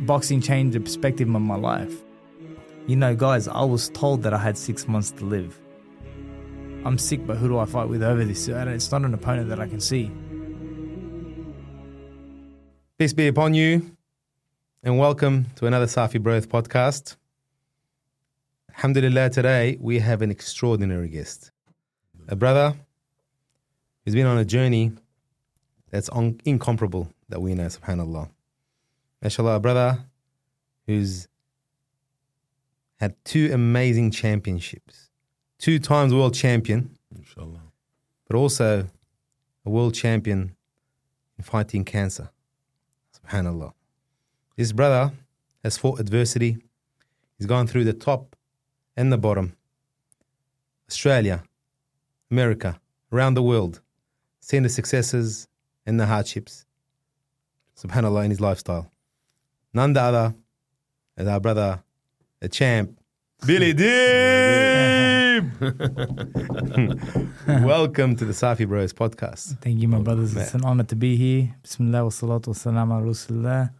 boxing changed the perspective of my life. You know, guys, I was told that I had six months to live. I'm sick, but who do I fight with over this? It's not an opponent that I can see. Peace be upon you, and welcome to another Safi Bros podcast. Alhamdulillah, today we have an extraordinary guest. A brother who's been on a journey that's incomparable that we know, subhanAllah. MashaAllah, a brother who's had two amazing championships, two times world champion, Inshallah. but also a world champion in fighting cancer. Subhanallah. This brother has fought adversity. He's gone through the top and the bottom. Australia, America, around the world, seen the successes and the hardships. Subhanallah in his lifestyle. None the other as our brother, the champ, Billy Dib. Welcome to the Safi Bros podcast. Thank you, my brothers. It's an honor to be here. Bismillah wa salatu wa salam ala Rasulullah.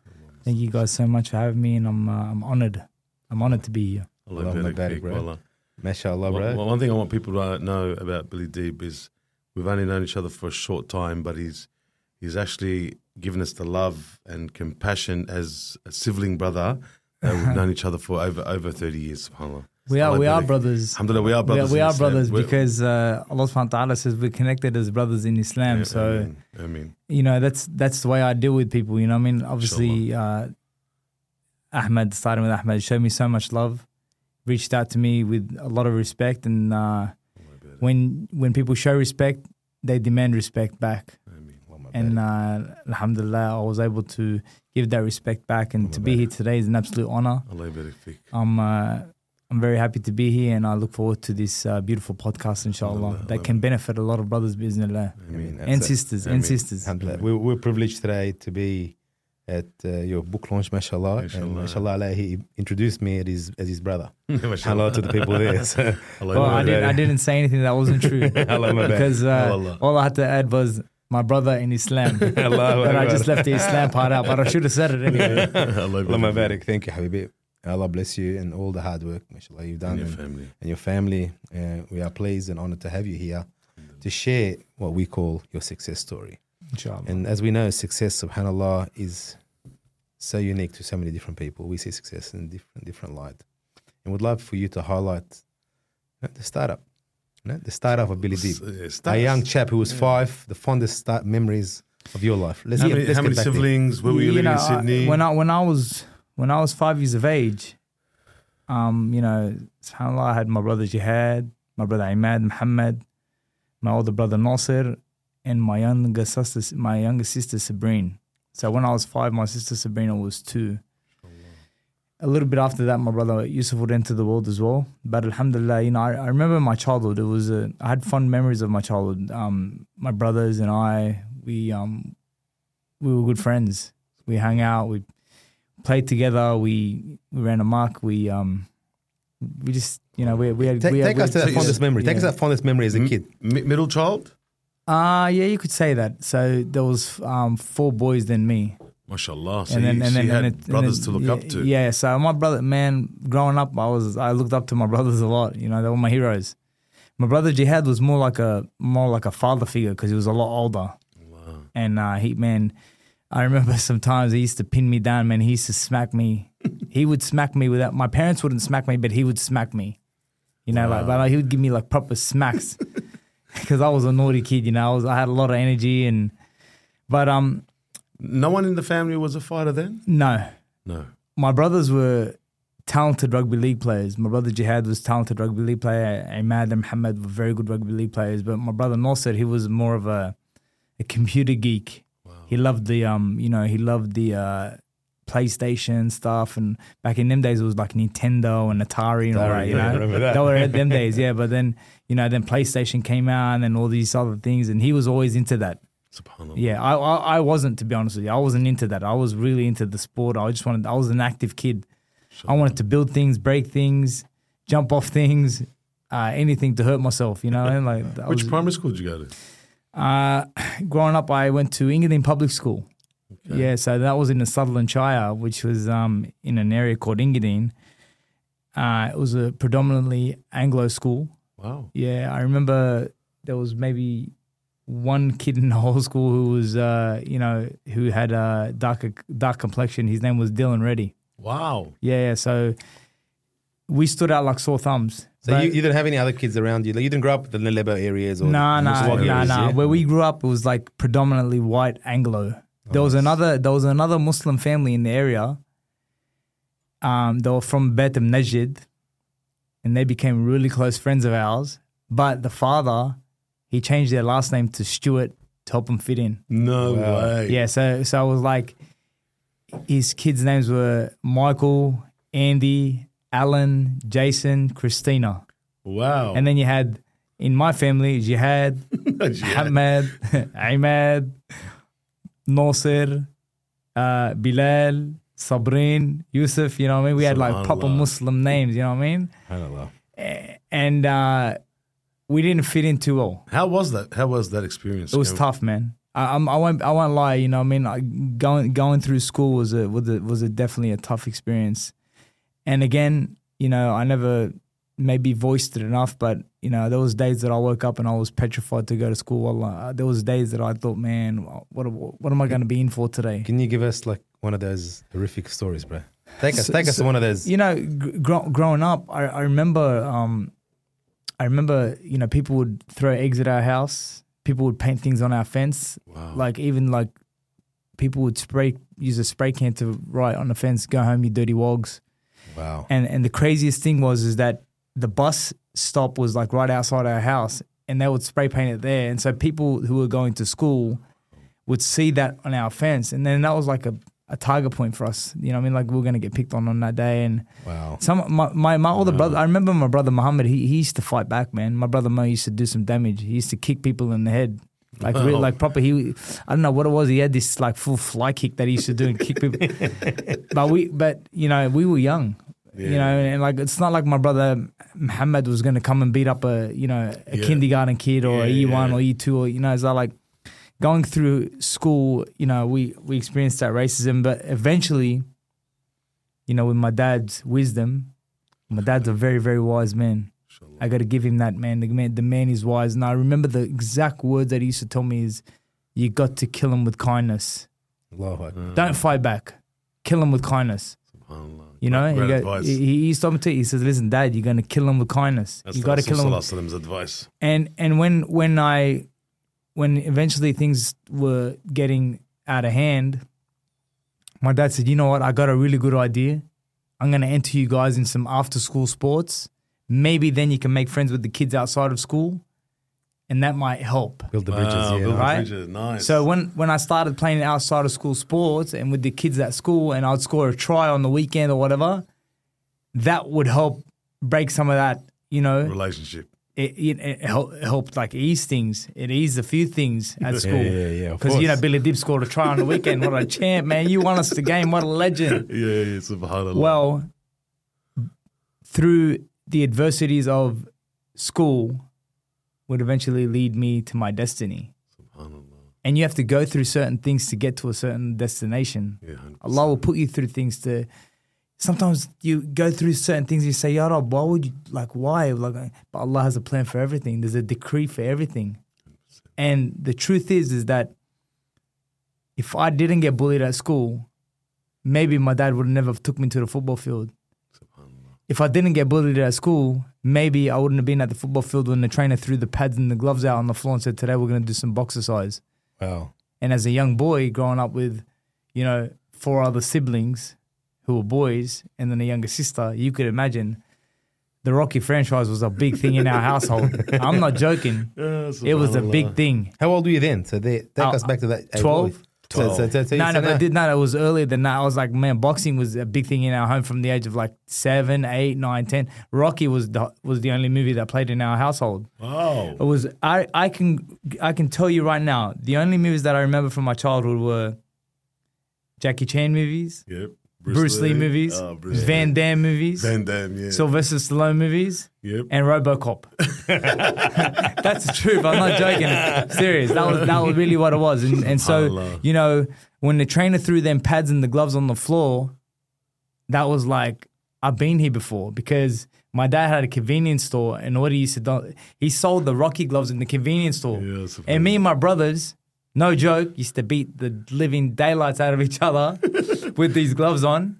Thank you guys so much for having me, and I'm uh, I'm honored. I'm honored to be here. Allah Allahumma barik barik, bro. wallah. MashaAllah, One- bro. one- One thing I want people to know about Billy Dib is we've only known each other for a short time, but he's he's actually given us the love and compassion as a sibling brother. Uh, we've known each other for over over thirty years. Subhanallah. We are we are brothers. Alhamdulillah, we are We are, brothers. we are brothers We're- because uh, Allah subhanahu wa ta'ala says we're connected as brothers in Islam. Yeah, so Ameen, Ameen. you know that's that's the way I deal with people. You know, I mean, obviously, uh, Ahmed, starting with Ahmed, showed me so much love, reached out to me with a lot of respect, and uh, when when people show respect, they demand respect back. And uh, Alhamdulillah, I was able to give that respect back, and to be here today is an absolute honor. Allah barik fik. I'm uh, I'm very happy to be here, and I look forward to this uh, beautiful podcast, inshallah, Alhamdulillah, that can benefit a lot of brothers, bismillah, Ameen. and That's it. sisters, and sisters. Alhamdulillah. We, we're privileged today to be at uh, your book launch, mashallah. And Mashallah. mashallah, he introduced me as his, as his brother. Hello to the people there. So, Well, I didn't, I didn't say anything that wasn't true Allah, my bad. because uh, all I had to add was my brother in Islam. Allah, but I just left the Islam part out, but I should have said it anyway. Allah Allah, my barik. barik. Thank you, Habibi. Allah bless you and all the hard work, mashallah, you've done. And your and, family. and your family. Uh, we are pleased and honored to have you here to share what we call your success story. Inshallah. And as we know, success, subhanAllah, is so unique to so many different people. We see success in different different light. And would love for you to highlight the startup. You know, the startup of Billy Dib. A young chap who was five, the fondest start memories of your life. Let's How get, many, let's how many siblings? Where were you, living know, in I- Sydney? when I when I was when I was five years of age, um, you know, subhanAllah, I had my brother Jihad, my brother Imad Muhammad, my older brother Nasir, and my younger sister, my younger sister Sabrine. So when I was five, my sister Sabrina was two. A little bit after that, my brother Yusuf would enter the world as well. But Alhamdulillah, you know, I, I remember my childhood. It was a, I had fond memories of my childhood. Um, my brothers and I, we um, we were good friends. We hung out. We played together. We we ran amok. We um, we just you know we we had Take, we had, take we us to had- that fondest memory. Take us to yeah. that fondest memory as a kid. Mi- middle child? Uh yeah, you could say that. So there was um four boys than me. MashaAllah. So you, so you had it- brothers and to look yeah, up to. Yeah, so my brother, man, growing up, I was I looked up to my brothers a lot. You know, they were my heroes. My brother Jihad was more like a more like a father figure because he was a lot older. Wow. And uh, he, man, I remember sometimes he used to pin me down. Man, he used to smack me. he would smack me without. My parents wouldn't smack me, but he would smack me. You know, like, but like, he would give me like proper smacks because I was a naughty kid. You know, I was I had a lot of energy and, but um, No one in the family was a fighter then? no, No. my brothers were talented rugby league players. My brother Jihad was talented rugby league player. Ahmad and Muhammad were very good rugby league players. But my brother Nasser, he was more of a, a computer geek. He loved the um, you know, he loved the uh, PlayStation stuff. And back in them days, it was like Nintendo and Atari and all Atari, that. You know, remember that. were them days, yeah. But then you know, then PlayStation came out and then all these other things, and he was always into that. Subhanallah. Yeah, I, I I wasn't to be honest with you. I wasn't into that. I was really into the sport. I just wanted. I was an active kid. I wanted to build things, break things, jump off things, uh, anything to hurt myself. You know, and like I Which was- primary school did you go to? uh, growing up, I went to Engadine Public School. Yeah, so that was in the Sutherland Shire, which was um, in an area called Engadine. Uh, it was a predominantly Anglo school. Wow. Yeah, I remember there was maybe one kid in the whole school who was, uh, you know, who had a dark dark complexion. His name was Dylan Reddy. Wow. Yeah, yeah. So we stood out like sore thumbs. So you, you didn't have any other kids around you? Like, you didn't grow up in the Lebo areas or No, no, no, no. Where we grew up, it was like predominantly white Anglo. There was another, there was another Muslim family in the area. Um, they were from Betham Najid, and they became really close friends of ours. But the father, he changed their last name to Stewart to help them fit in. No Wow. way. Yeah, so so I was like, his kids' names were Michael, Andy, Alan, Jason, Christina, Wow. and then you had in my family Jihad, Ahmed, Ahmed, Nasir, uh, Bilal, Sabrin, Yusuf. You know what I mean? We had like proper Muslim names. You know what I mean? Subhanallah. And uh, we didn't fit in too well. How was that? How was that experience? It was tough, man. I, I'm, I won't. I won't lie. You know, I mean, going going through school was a was a, was a definitely a tough experience. And again, you know, I never maybe voiced it enough, but you know, there was days that I woke up and I was petrified to go to school. Wallah. There was days that I thought, man, what what am I going to be in for today? Can you give us like one of those horrific stories, bro? Take us, So- take us so- to one of those. You know, gr- growing up, I, I remember, um, I remember, you know, people would throw eggs at our house. People would paint things on our fence. Wow. Like even like people would spray use a spray can to write on the fence, "Go home, you dirty wogs." Wow. And and the craziest thing was is that the bus stop was like right outside our house, and they would spray paint it there. And so people who were going to school would see that on our fence, and then that was like a, a target point for us. You know, what I mean, like we are gonna get picked on on that day, and Wow. some my my, my older brother. I remember my brother Muhammad. He he used to fight back, man. My brother Mo used to do some damage. He used to kick people in the head, like real, Wow. like proper. He I don't know what it was. He had this like full fly kick that he used to do and kick people. but we, but you know, we were young. You know, and like it's not like my brother Muhammad was going to come and beat up a you know a Yeah. kindergarten kid or a Yeah, E one yeah. or E two or you know. It's like going through school. You know, we we experienced that racism, but eventually, you know, with my dad's wisdom, my dad's a very very wise man. I got to give him that man. The man, the man is wise. And I remember the exact words that he used to tell me is, "You got to kill him with kindness. Allahu Akbar. Mm. Don't fight back. Kill him with kindness." You know, Great he, advice. he, he used to tell me, to- he says, "Listen, Dad, you're gonna kill him with kindness. That's you got to kill him." with-" Sallallahu advice. And and when when I when eventually things were getting out of hand, my dad said, "You know what? I got a really good idea. I'm gonna enter you guys in some after school sports. Maybe then you can make friends with the kids outside of school, and that might help." Build the bridges. Wow, yeah. build the Right? bridges. Nice. So when when I started playing outside of school sports and with the kids at school, and I'd score a try on the weekend or whatever, that would help break some of that. You know, relationship. It, it, it helped, helped like ease things. It eased a few things at school. Yeah, yeah, yeah. Because you know. Billy Dib scored a try on the weekend. What a champ, man! You won us the game. What a legend. Yeah, yeah, subhanallah. Well, through the adversities of school, would eventually lead me to my destiny. subhanallah. And you have to go through certain things to get to a certain destination. Yeah, 100%. Allah will put you through things to. Sometimes you go through certain things. You say, "Ya Rab, why would you like? Why? Like, but Allah has a plan for everything. There's a decree for everything." And the truth is, is that if I didn't get bullied at school, maybe my dad would never have took me to the football field. If I didn't get bullied at school, maybe I wouldn't have been at the football field when the trainer threw the pads and the gloves out on the floor and said, "Today we're going to do some boxercise." Wow. And as a young boy growing up with, you know, four other siblings who were boys and then a younger sister, you could imagine the Rocky franchise was a big thing in our household. I'm not joking. Yeah, It was a subhanallah. big thing. How old were you then? So they take Uh, us back to that. age. 12. So, so, so, so No, so no, but did not. It was earlier than that. I was like, man, boxing was a big thing in our home from the age of like seven, eight, nine, ten. Rocky was the was the only movie that played in our household. Wow. It was I I can I can tell you right now, the only movies that I remember from my childhood were Jackie Chan movies, Yep. Bruce, Lee, movies, Oh, Bruce Van Lee. Damme movies, Van Damme, yeah. Sylvester Stallone movies, yep. and RoboCop. That's the truth. I'm not joking. Serious. That was that was really what it was. And and so you know, when the trainer threw them pads and the gloves on the floor, that was like I've been here before because my dad had a convenience store and what he used to do, he sold the Rocky gloves in the convenience store. Of and me and my brothers, no joke, used to beat the living daylights out of each other with these gloves on.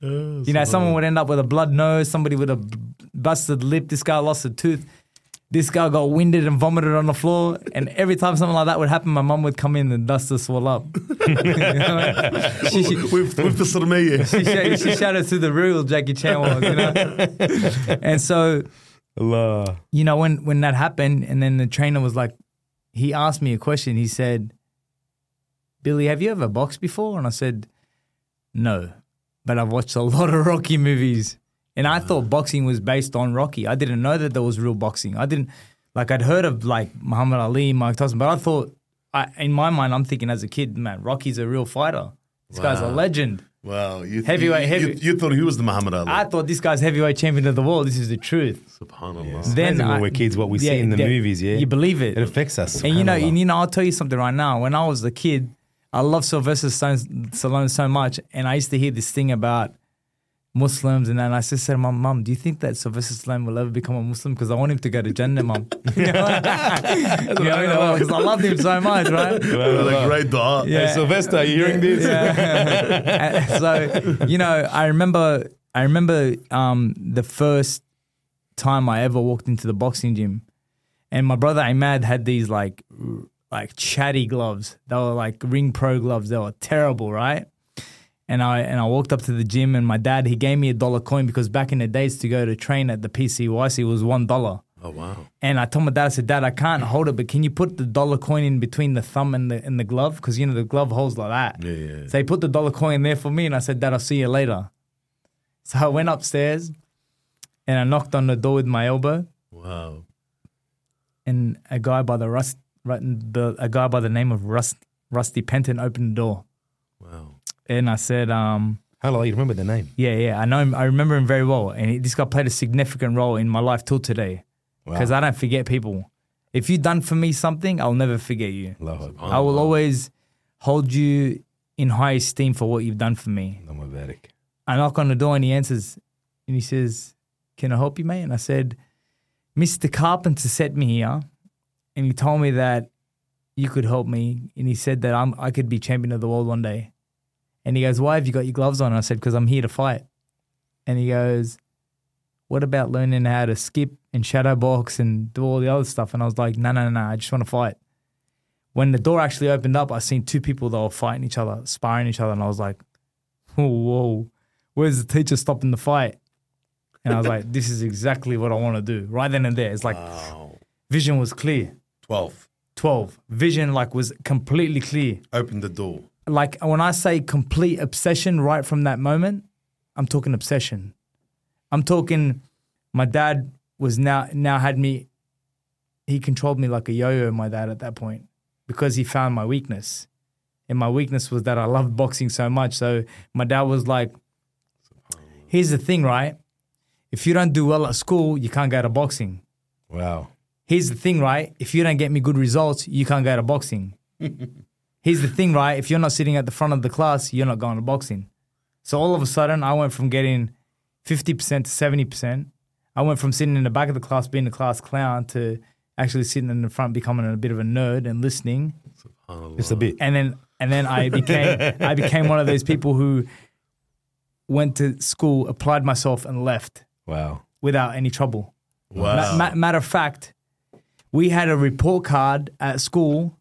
You know, someone would end up with a blood nose, somebody with a busted lip, this guy lost a tooth. This guy got winded and vomited on the floor, and every time something like that would happen, my mum would come in and dust us all up. she, she, We've, we've the Sarmeye. she, sh- she shouted to the real Jackie Chan was, you know. and so, Allah. you know, when when that happened, and then the trainer was like, he asked me a question. He said, "Billy, have you ever boxed before?" And I said, "No, but I've watched a lot of Rocky movies." And I thought boxing was based on Rocky. I didn't know that there was real boxing. I didn't like I'd heard of like Muhammad Ali, Mike Tyson, but I thought, I, in my mind, I'm thinking as a kid, man, Rocky's a real fighter. This guy's a legend. Wow. You, Heavyweight, you, heavy- You, you thought he was the Muhammad Ali. I thought this guy's heavyweight champion of the world. This is the truth. Subhanallah. Then amazing when we're kids, what we see in the movies, yeah? You believe it. It affects us. And you know, and you know, I'll tell you something right now. When I was a kid, I loved Sylvester Stallone, Stallone so much, and I used to hear this thing about Muslims, and then I just said to my mum, "Do you think that Sylvester Stallone will ever become a Muslim? Because I want him to go to Jannah, mum. you know, because I loved him so much, right? What a great dua. Hey, Sylvester, are you hearing this? Yeah. so you know, I remember, I remember um, the first time I ever walked into the boxing gym, and my brother Ahmad had these like, like chatty gloves. They were like ring pro gloves. They were terrible, right? And I and I walked up to the gym, and my dad he gave me a dollar coin because back in the days to go to train at the PCYC was one dollar. Oh, wow. And I told my dad, I said, Dad, I can't hold it, but can you put the dollar coin in between the thumb and the and the glove? Because you know the glove holds like that. Yeah, yeah. So he put the dollar coin there for me, and I said, Dad, I'll see you later. So I went upstairs and I knocked on the door with my elbow, Wow. and a guy by the rust, right, the a guy by the name of Rust, Rusty Penton opened the door. And I said, um, Hello, you remember the name? Yeah, yeah, I know him. I remember him very well, and he, this guy played a significant role in my life till today because I don't forget people. If you've done for me something, I'll never forget you. Allahu Akbar. I will always hold you in high esteem for what you've done for me. Allahumma barik. I knock on the door and he answers and he says, Can I help you, mate? And I said, Mr. Carpenter sent me here and he told me that you could help me. And he said that I'm, I could be champion of the world one day. And he goes, Why have you got your gloves on? And I said, Because I'm here to fight. And he goes, What about learning how to skip and shadow box and do all the other stuff? And I was like, No, no, no, no. I just want to fight. When the door actually opened up, I seen two people that were fighting each other, sparring each other. And I was like, Whoa, whoa where's the teacher stopping the fight? And I was like, this is exactly what I want to do right then and there. It's like Wow. vision was clear. 12. 12. Vision like was completely clear. Open the door. Like when I say complete obsession right from that moment, I'm talking obsession. I'm talking my dad was now now had me he controlled me like a yo-yo my dad at that point because he found my weakness. And my weakness was that I loved boxing so much. So my dad was like, here's the thing, right? If you don't do well at school, you can't go to boxing. Wow. Here's the thing, right? If you don't get me good results, you can't go to boxing. Here's the thing, right? If you're not sitting at the front of the class, you're not going to boxing. So all of a sudden, I went from getting 50% to 70%. I went from sitting in the back of the class, being the class clown, to actually sitting in the front, becoming a bit of a nerd and listening. Just a bit. And then and then I became I became one of those people who went to school, applied myself, and left Wow. without any trouble. Wow. Ma- ma- matter of fact, we had a report card at school,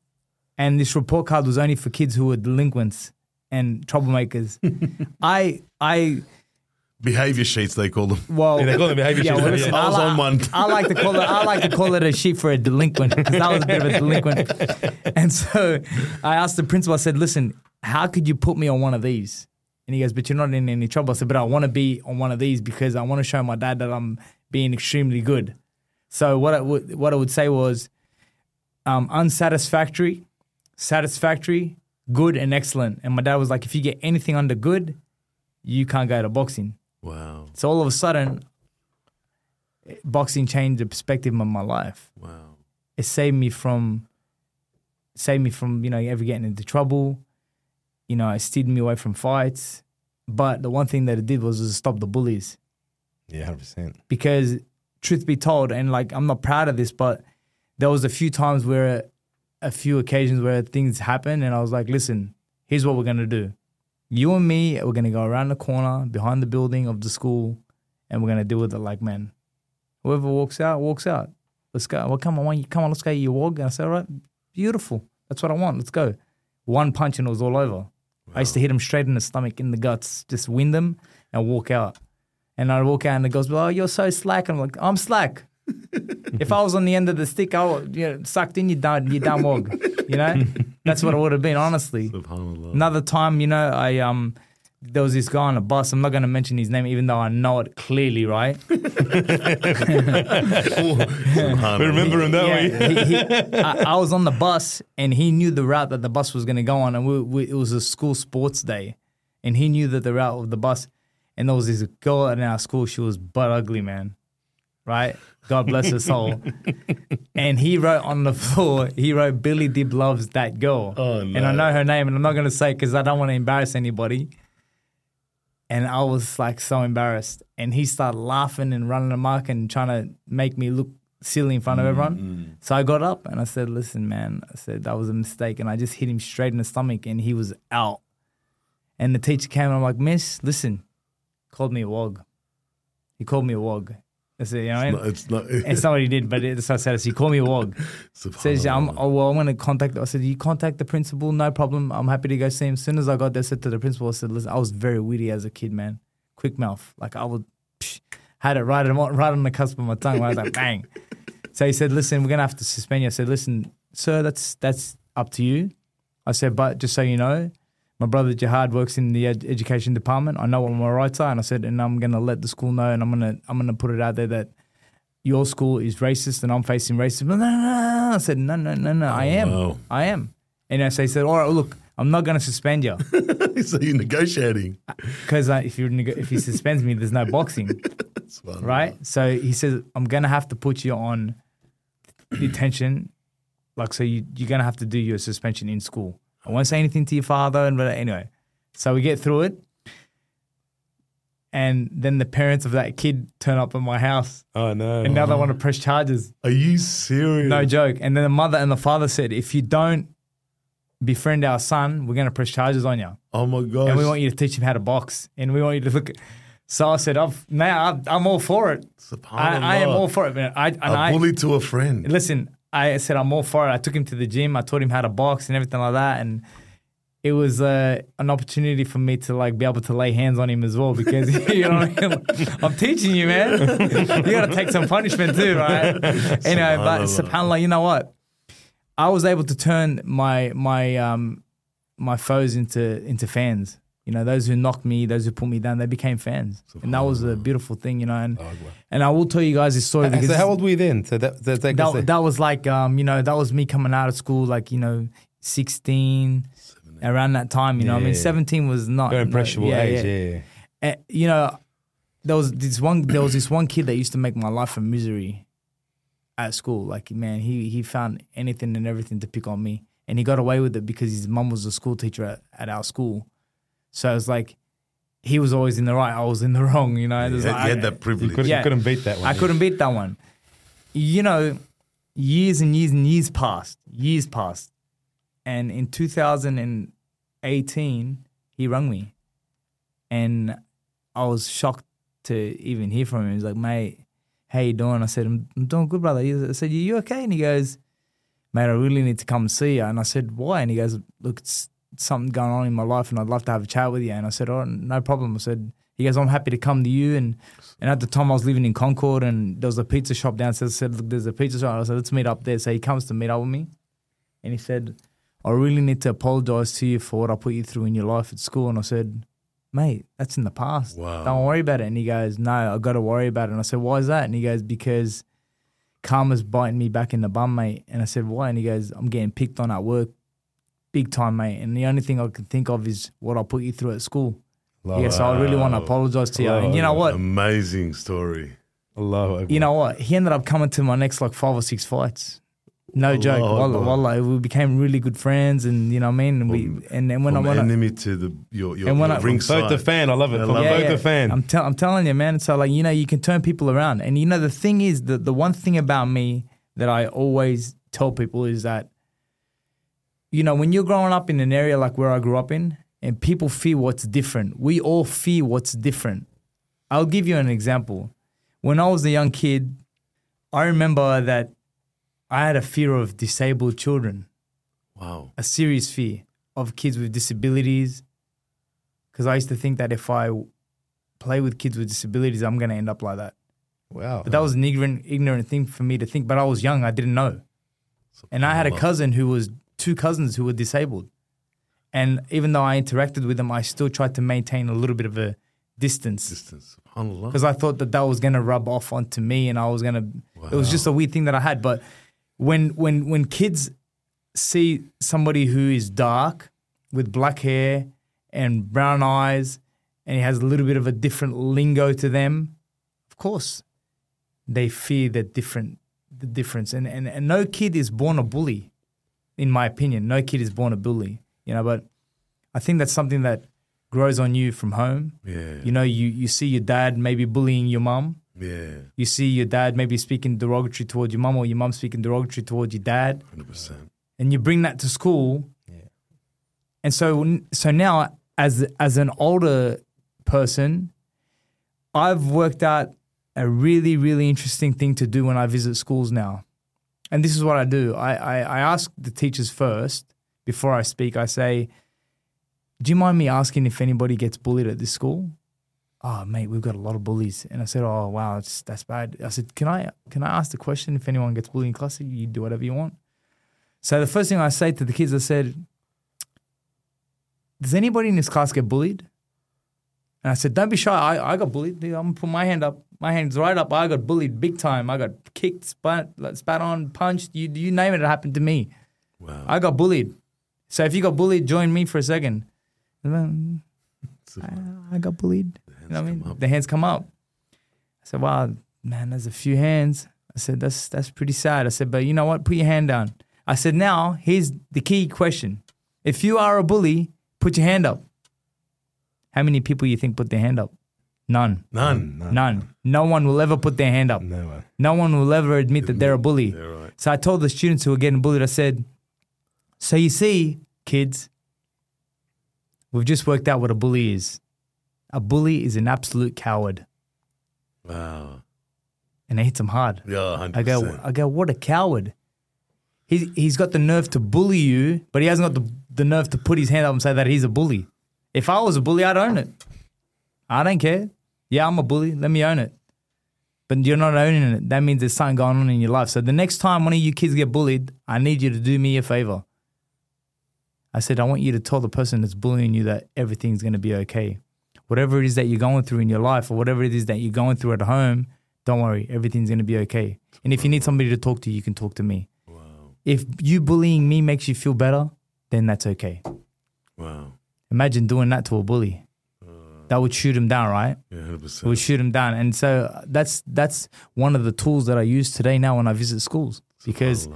and this report card was only for kids who were delinquents and troublemakers. I I Behavior sheets, they call them. well, Yeah, they call them behavior yeah, sheets, well, listen, I was li- on one. I like to call it. I like to call it a sheet for a delinquent because that was a bit of a delinquent. And so I asked the principal. I said, "Listen, how could you put me on one of these?" And he goes, "But you're not in any trouble." I said, "But I want to be on one of these because I want to show my dad that I'm being extremely good." So what I would what I would say was, um, unsatisfactory, satisfactory, good, and excellent. And my dad was like, "If you get anything under good, you can't go to boxing." Wow. So all of a sudden, boxing changed the perspective of my life. Wow. It saved me from, saved me from you know ever getting into trouble. you know, it steered me away from fights. But the one thing that it did was to stop the bullies Yeah, hundred percent. because truth be told, and like I'm not proud of this, but there was a few times where a few occasions where things happened and I was like, listen, here's what we're gonna do. You and me, we're gonna go around the corner behind the building of the school and we're gonna deal with it like men. Whoever walks out, walks out. Let's go. Well, come on, you come on, let's go. You walk. And I said, all right, beautiful. That's what I want. Let's go. One punch and it was all over. I used to hit him straight in the stomach, in the guts, just wind them and walk out. And I'd walk out and it goes, Oh, you're so slack. And I'm like, I'm slack. if I was on the end of the stick, I would, you know, sucked in, you done, you done wog. You know? That's what it would have been, honestly. Another time, you know, I um there was this guy on a bus. I'm not going to mention his name, even though I know it clearly, right? Subhanallah. Remember him that way. he, he, I, I was on the bus, and he knew the route that the bus was going to go on, and we, we, it was a school sports day, and he knew that the route of the bus, and there was this girl in our school. She was butt ugly, man. Right? God bless his soul. and he wrote on the floor, he wrote, Billy Dib loves that girl. Oh, And I know her name, and I'm not going to say because I don't want to embarrass anybody. And I was like so embarrassed. And he started laughing and running amok and trying to make me look silly in front of everyone. Mm-hmm. So I got up and I said, Listen, man, I said that was a mistake. And I just hit him straight in the stomach and he was out. And the teacher came and I'm like, Miss, listen, called me a wog. He called me a wog. I said, you know, It's not, it's not, and somebody did, but it's I said, he called me a wog. Says, I'm, oh, well, I'm going to contact, I said, you contact the principal, no problem. I'm happy to go see him. As soon as I got there, I said to the principal, I said, listen, I was very witty as a kid, man. Quick mouth. Like I would, psh, had it right, on- right on the cusp of my tongue. I was like, bang. So he said, listen, we're going to have to suspend you. I said, listen, sir, that's, that's up to you. I said, but just so you know, my brother Jihad works in the ed- education department. I know what my rights are, and I said, and I'm going to let the school know, and I'm going to I'm going to put it out there that your school is racist, and I'm facing racism. No, no, no, no. I said, no, no, no, no. I am, wow. I am. And I so he said, all right, look, I'm not going to suspend you so you're negotiating. because uh, if you if he suspends me, there's no boxing, right? So he says, I'm going to have to put you on detention, like so you you're going to have to do your suspension in school. I won't say anything to your father, and but anyway, so we get through it. And then the parents of that kid turn up at my house, Oh no. and now they want to press charges. Are you serious? No joke. And then the mother and the father said, if you don't befriend our son, we're going to press charges on you. Oh my god. And we want you to teach him how to box. And we want you to look at. So I said, I've, now I'm all for it. I, I am all for it. Man. I, and A I, bully to a friend. listen, I said, I'm all for it. I took him to the gym. I taught him how to box and everything like that. And it was uh, an opportunity for me to like be able to lay hands on him as well because you know what I mean? I'm teaching you, man. you got to take some punishment too, right? anyway, but. Subhanallah, you know what? I was able to turn my my um my foes into into fans. You know, those who knocked me, those who put me down, they became fans, and that was a beautiful thing. You know, and and I will tell you guys this story because so how old were you then? So that that, that, that, that was like um you know that was me coming out of school like you know 16 around that time you know i mean 17 was not very impressionable yeah, age. yeah. Yeah. Eh, you know there was this one there was this one kid that used to make my life a misery at school like man he he found anything and everything to pick on me and he got away with it because his mum was a school teacher at, at our school so it's like he was always in the right i was in the wrong you know You There's had, like- you had that You, privilege. could, Yeah. you couldn't beat that one. I yeah. couldn't beat that one. You know, years and years and years passed, years passed. And in 2018, he rang me. And I was shocked to even hear from him. He's like, mate, how you doing? I said, I'm, I'm doing good, brother. He- I said, you okay? And he goes, mate, I really need to come see you. And I said, why? And he goes, look, it's something going on in my life and I'd love to have a chat with you. And I said, oh, no problem. I said, he goes, I'm happy to come to you. And and at the time I was living in Concord and there was a pizza shop downstairs. I said, look, there's a pizza shop. I said, let's meet up there. So he comes to meet up with me. And he said, I really need to apologize to you for what I put you through in your life at school. And I said, mate, that's in the past. Wow. Don't worry about it. And he goes, no, I got to worry about it. And I said, why is that? And he goes, because karma's biting me back in the bum, mate. And I said, why? And he goes, I'm getting picked on at work big time, mate. And the only thing I can think of is what I put you through at school. Allahu Yeah, so I really want to apologize to you. And you know what? Amazing story. Allahu Akbar. You know what? He ended up coming to my next like five or six fights. No joke. Allah Wallah, wallah. We became really good friends, and you know what I mean. And we and, and when I From when I, enemy to the your your, And when your I- ringside. Both the fan, I love it. I From love both it. the fan. I'm, tell, I'm telling you, man. So like you know, you can turn people around, and you know the thing is that the one thing about me that I always tell people is that, you know, when you're growing up in an area like where I grew up in, and people fear what's different, we all fear what's different. I'll give you an example. When I was a young kid, I remember that I had a fear of disabled children wow. a serious fear of kids with disabilities because I used to think that if I play with kids with disabilities, I'm going to end up like that. wow. But that was an ignorant, ignorant thing for me to think. But I was young, I didn't know. And I had a cousin who was two cousins who were disabled. And even though I interacted with them, I still tried to maintain a little bit of a distance distance. Because I thought that that was going to rub off onto me and I was going to, it was just a weird thing that I had. But when, when, when kids see somebody who is dark with black hair and brown eyes and he has a little bit of a different lingo to them, of course, they fear the different, the difference. And, and, and no kid is born a bully, in my opinion. No kid is born a bully, you know, but I think that's something that grows on you from home. yeah. You know, you, you see your dad maybe bullying your mum. yeah. You see your dad maybe speaking derogatory towards your mum or your mum speaking derogatory towards your dad. Hundred percent. And you bring that to school. Yeah. And so so now as as an older person, I've worked out a really, really interesting thing to do when I visit schools now. And this is what I do. I, I, I ask the teachers first before I speak. I say, Do you mind me asking if anybody gets bullied at this school? Oh mate, we've got a lot of bullies. And I said, Oh wow, that's bad. I said, Can I can I ask the question if anyone gets bullied in class? You do whatever you want. So the first thing I say to the kids, I said, Does anybody in this class get bullied? And I said, Don't be shy. I, I got bullied. Dude, I'm gonna put my hand up. My hand's right up. I got bullied big time. I got kicked, spat, spat on, punched. You you name it, it happened to me. Wow. I got bullied. So if you got bullied, join me for a second. Then, I, I got bullied. You know what I mean? up. The hands come up. I said, Wow, man, there's a few hands. I said, That's that's pretty sad. I said, but you know what? Put your hand down. I said, now here's the key question. If you are a bully, put your hand up. How many people you think put their hand up? None. None. None. No one will ever put their hand up. No way. No one will ever admit that they're a bully. Yeah, right. So I told the students who were getting bullied, I said, So you see, kids, we've just worked out what a bully is. A bully is an absolute coward. Wow. And it hits them hard. Yeah, hundred I go. I go, what a coward. He's, he's got the nerve to bully you, but he hasn't got the, the nerve to put his hand up and say that he's a bully. If I was a bully, I'd own it. I don't care. Yeah, I'm a bully. Let me own it. But you're not owning it. That means there's something going on in your life. So the next time one of you kids get bullied, I need you to do me a favor. I said, I want you to tell the person that's bullying you that everything's going to be okay. Whatever it is that you're going through in your life or whatever it is that you're going through at home, don't worry, everything's going to be okay. And if you need somebody to talk to, you can talk to me. Wow. If you bullying me makes you feel better, then that's okay. Wow. Imagine doing that to a bully. Uh, that would shoot him down, right? Yeah, hundred It would shoot him down. And so that's that's one of the tools that I use today now when I visit schools because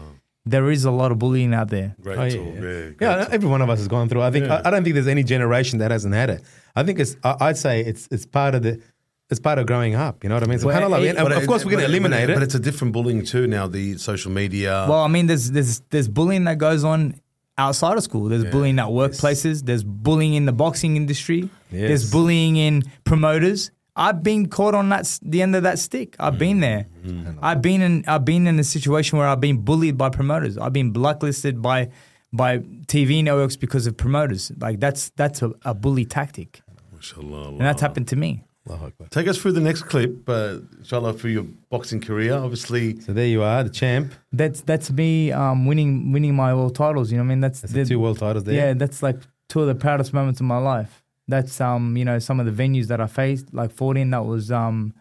there is a lot of bullying out there. Great Oh, yeah, yeah. Yeah, Yeah, every one of us has gone through. I think Yeah. I, I don't think there's any generation that hasn't had it. I think it's. I, I'd say it's it's part of the. It's part of growing up. You know what I mean? So Well, subhanAllah, it- and But of it- course, we're going to eliminate but it. But it's a different bullying too now. The social media. Well, I mean, there's there's there's bullying that goes on outside of school. There's Yeah, bullying at yes. workplaces. There's bullying in the boxing industry. Yes. There's bullying in promoters. I've been caught on that the end of that stick. I've been there. I've been in I've been in a situation where I've been bullied by promoters. I've been blacklisted by by TV networks because of promoters. Like that's that's a, a bully tactic, and that's happened to me. Allahu Take us through the next clip, uh, inshallah, for your boxing career. Obviously, So there you are, the champ. That's that's me um, winning winning my world titles. You know what I mean? That's, That's the- the two world titles there. Yeah, that's like two of the proudest moments of my life. That's um, you know, some of the venues that I faced, like 14, that was um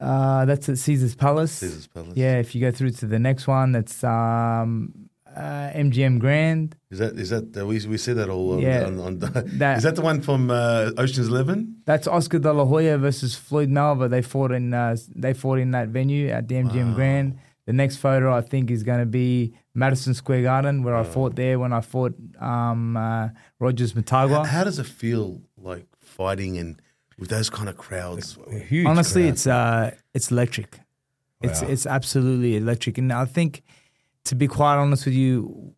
uh that's at Caesar's Palace. Caesar's Palace. Yeah, if you go through to the next one, that's um uh, MGM Grand. Is that is that uh, we we see that all? On, Yeah. On, on, That- is that the one from uh, Ocean's Eleven? That's Oscar De La Hoya versus Floyd Malva. They fought in uh, they fought in that venue at the MGM Wow. Grand. The next photo I think is going to be Madison Square Garden, where I fought there when I fought um, uh, Rogers How, Matagua. how does it feel like fighting and with those kind of crowds? Huge. Honestly, crowd. it's uh, it's electric. It's it's absolutely electric, and I think, to be quite honest with you,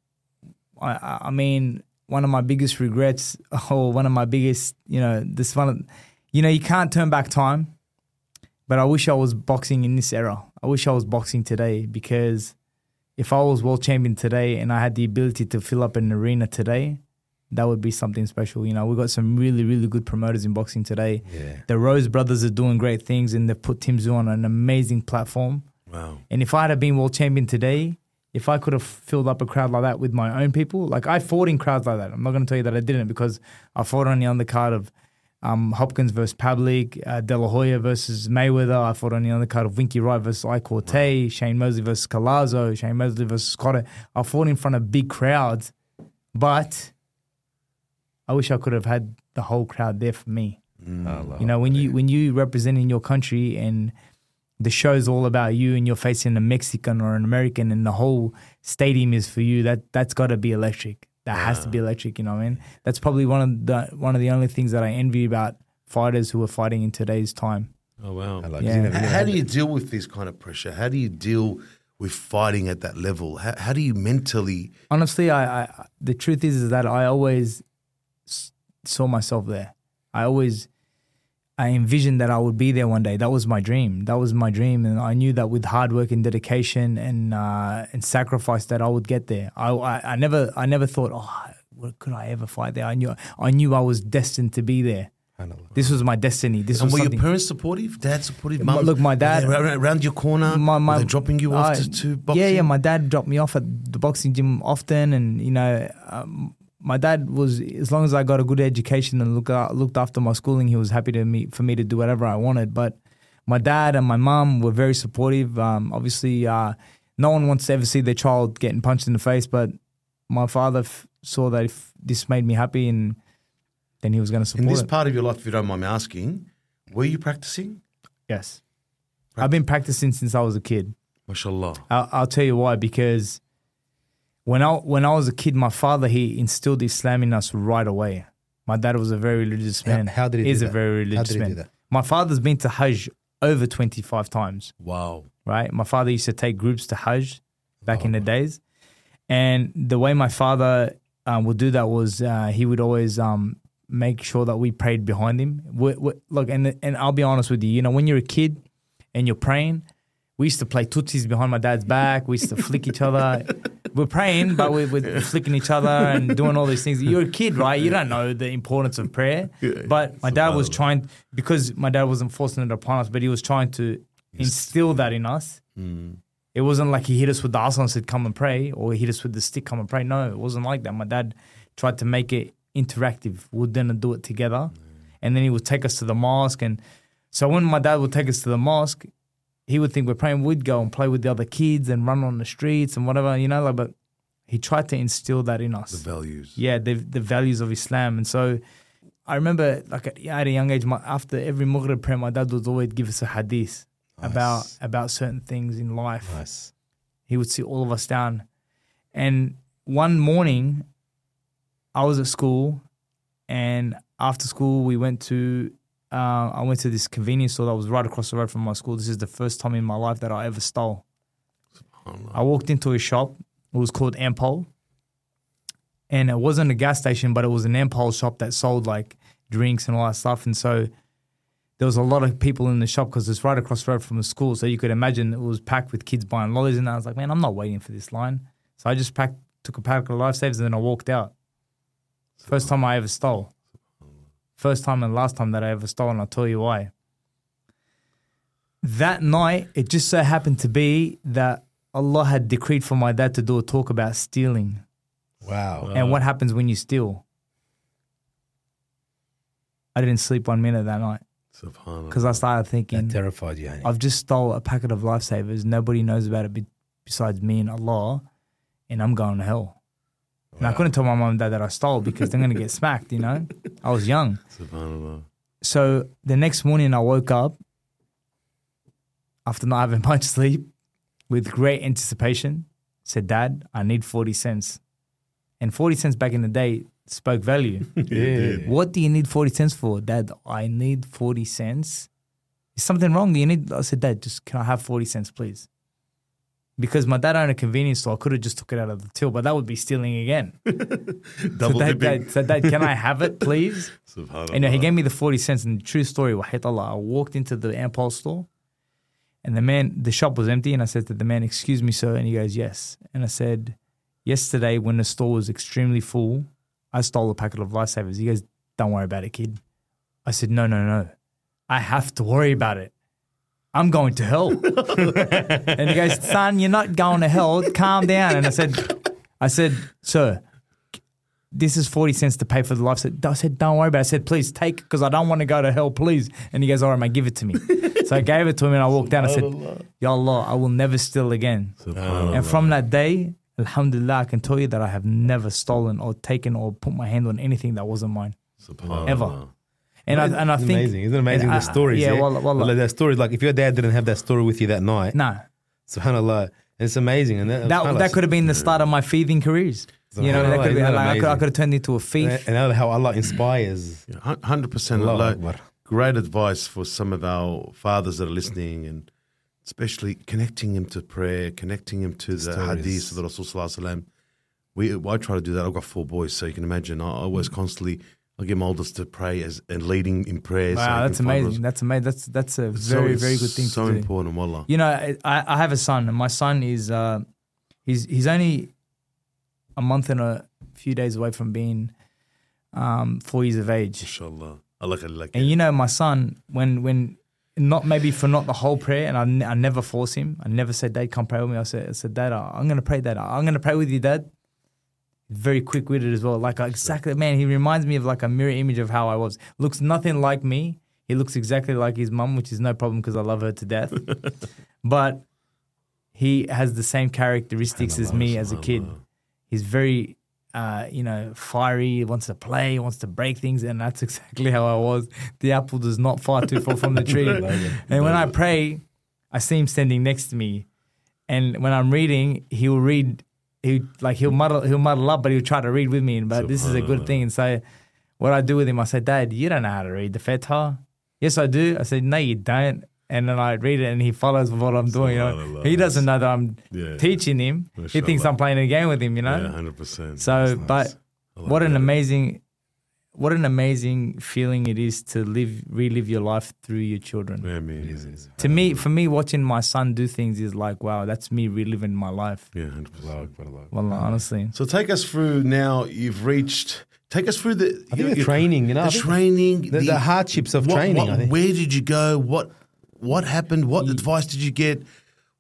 I- I, mean, one of my biggest regrets, or one of my biggest, you know, this one, of- you know, you can't turn back time, but I wish I was boxing in this era. I wish I was boxing today because if I was world champion today and I had the ability to fill up an arena today, that would be something special. You know, we've got some really, really good promoters in boxing today. yeah. The Rose brothers are doing great things and they've put Tim Tszyu on an amazing platform. Wow. And if I had been world champion today, if I could have filled up a crowd like that with my own people, like I fought in crowds like that. I'm not going to tell you that I didn't because I fought on the undercard of um, Hopkins versus Pavlik, uh, De La Hoya versus Mayweather. I fought on the undercard of Winky Wright versus Ike Quartey, Shane Mosley versus Collazo, Shane Mosley versus Cotto. I fought in front of big crowds, but I wish I could have had the whole crowd there for me. Allah. You know, when you when you representing your country and the show's all about you and you're facing a Mexican or an American and the whole stadium is for you, that that's got to be electric. That has to be electric. You know what I mean? That's probably one of the one of the only things that I envy about fighters who are fighting in today's time. Oh wow. Allah. Yeah. You How, how do you deal with this kind of pressure? How do you deal with fighting at that level? How, how do you mentally? Honestly, I, I the truth is, is that I always s- saw myself there. I always I envisioned that I would be there one day. That was my dream. That was my dream, and I knew that with hard work and dedication and uh, and sacrifice, that I would get there. I, I I never I never thought, oh, what could I ever fight there? I knew I knew I was destined to be there. This was my destiny. This And was were your parents supportive? Dad supportive? My- Mum? look, my Were dad- around, around your corner. my, my, were they dropping you off I- to, to boxing? Yeah, yeah. My dad dropped me off at the boxing gym often, and you know, um, my dad was as long as I got a good education and look out, looked after my schooling, he was happy to me for me to do whatever I wanted. But my dad and my mom were very supportive. Um, obviously, uh, no one wants to ever see their child getting punched in the face, but my father f- saw that if this made me happy, and then he was going to support. In this it. part of your life, if you don't mind me asking, were you practicing? yes, I've been practicing since I was a kid. MashaAllah. I'll, I'll tell you why. Because when I when I was a kid, my father he instilled Islam in us right away. My dad was a very religious man. how did he He's do a that? very How religious did he man. do that? My father's been to Hajj over twenty five times. Wow. Right. My father used to take groups to Hajj back in the days, and the way my father um, would do that was uh, he would always um, make sure that we prayed behind him. we we look, and and I'll be honest with you. You know, when you're a kid and you're praying, we used to play tootsies behind my dad's back. We used to flick each other. We're praying, but we're, we're flicking each other and doing all these things. You're a kid, right? You don't know the importance of prayer. But my dad was trying because my dad wasn't forcing it upon us, but he was trying to instill that in us. It wasn't like he hit us with the asa and said, "Come and pray," or he hit us with the stick, "Come and pray." No, it wasn't like that. My dad tried to make it interactive. We'd then do it together, and then he would take us to the mosque. And so when my dad would take us to the mosque, he would think we're praying. We'd go and play with the other kids and run on the streets and whatever, you know. Like, but he tried to instill that in us The values. yeah, the the values of Islam. And so I remember, like at, at a young age, my, after every Maghrib prayer, my dad would always give us a hadith about about certain things in life. Nice. He would sit all of us down, and one morning, I was at school, and after school we went to. Uh, I went to this convenience store that was right across the road from my school. This is the first time in my life that I ever stole. I walked into a shop. It was called Ampol and it wasn't a gas station, but it was an Ampol shop that sold like drinks and all that stuff. And so there was a lot of people in the shop because it's right across the road from the school. So you could imagine it was packed with kids buying lollies. And I was like, man, I'm not waiting for this line. So I just packed, took a pack of lifesavers and then I walked out. First time I ever stole. First time and last time that I ever stole, and I'll tell you why. That night, it just so happened to be that Allah had decreed for my dad to do a talk about stealing Wow. and what happens when you steal. I didn't sleep one minute that night Subhanallah. because I started that thinking, terrified you. ain't? I've just stole a packet of lifesavers. Nobody knows about it be- besides me and Allah, and I'm going to hell. And I couldn't tell my mom and dad that I stole because they're going to get smacked, you know? I was young. Subhanallah. So the next morning I woke up after not having much sleep with great anticipation, said, Dad, I need 40 cents. And 40 cents back in the day spoke value. Yeah. what do you need 40 cents for? Dad, I need 40 cents. Is something wrong? Do you need? I said, Dad, just can I have 40 cents, please? Because my dad owned a convenience store, I could have just took it out of the till, but that would be stealing again. Double so, dad, dad, so, Dad, can I have it, please? Subhanallah. And he gave me the 40 cents. And the true story, Allah, I walked into the Ampol store and the man, the shop was empty. And I said to the man, Excuse me, sir. And he goes, Yes. And I said, Yesterday, when the store was extremely full, I stole a packet of lifesavers. He goes, Don't worry about it, kid. I said, No, no, no. I have to worry about it. I'm going to hell. and he goes, Son, you're not going to hell. Calm down. And I said, I said, Sir, this is 40 cents to pay for the life. I said, don't worry about it. I said, please take because I don't want to go to hell, please. And he goes, all right, mate, give it to me. so I gave it to him and I walked down. I said, Ya Allah, I will never steal again. And from that day, Alhamdulillah, I can tell you that I have never stolen or taken or put my hand on anything that wasn't mine. Ever. And I, and I It's think. amazing. Isn't it amazing the I- stories? Yeah, Yeah, wallah, wallah. Like that story, like if your dad didn't have that story with you that night, No, subhanallah, it's amazing. And that, that, that could have been the start of my thieving careers. You know, that could have that like, I, could, I could have turned into a thief. and and how Allah inspires. Hundred percent. Allahu Like, great advice for some of our fathers that are listening, and especially connecting him to prayer, connecting him to the Stories. hadith of the Rasul Sallallahu Alaihi Wasallam. We, I try to do that. I've got four boys, so you can imagine. I I always constantly, I get my oldest to pray as and leading in prayer. so he Wow, can that's amazing. That's amazing. That's that's a It's so- very very good thing So to do. important, wallah. You know, I, I have a son, and my son is uh, he's he's only a month and a few days away from being um, four years of age. Inshallah. I like it like And you know, my son, when when not maybe for not the whole prayer, and I, n- I never force him. I never said, "Dad, come pray with me." I said, "I said, Dad, I'm gonna pray, Dad. I'm gonna pray with you, Dad." Very quick witted as well. Like exactly, man. He reminds me of like a mirror image of how I was. Looks nothing like me. He looks exactly like his mum, which is no problem because I love her to death. but he has the same characteristics as me as a kid. He's very, uh, you know, fiery. Wants to play. Wants to break things, and that's exactly how I was. The apple does not far too far from the tree. and when I pray, I see him standing next to me, and when I'm reading, he'll read. He like he'll muddle he'll muddle up, but he'll try to read with me. But this is a good thing. And so, what I do with him, I say, Dad, you don't know how to read the Fatiha. Yes, I do. I said, No, you don't. And then I read it, and he follows what I'm doing. You know? He doesn't know that I'm Yeah. teaching him. He thinks I'm playing a game with him. You know. Yeah, hundred percent. So, but what an amazing, what an amazing feeling it is to live, relive your life through your children. Yeah, man. To me, for me, watching my son do things is like, wow, that's me reliving my life. Yeah, hundred percent. Well, honestly, So take us through now. You've reached. Take us through the. I think the training, you know, the training, the, the hardships of what- training. what- I think. where did you go? What what happened? What advice did you get?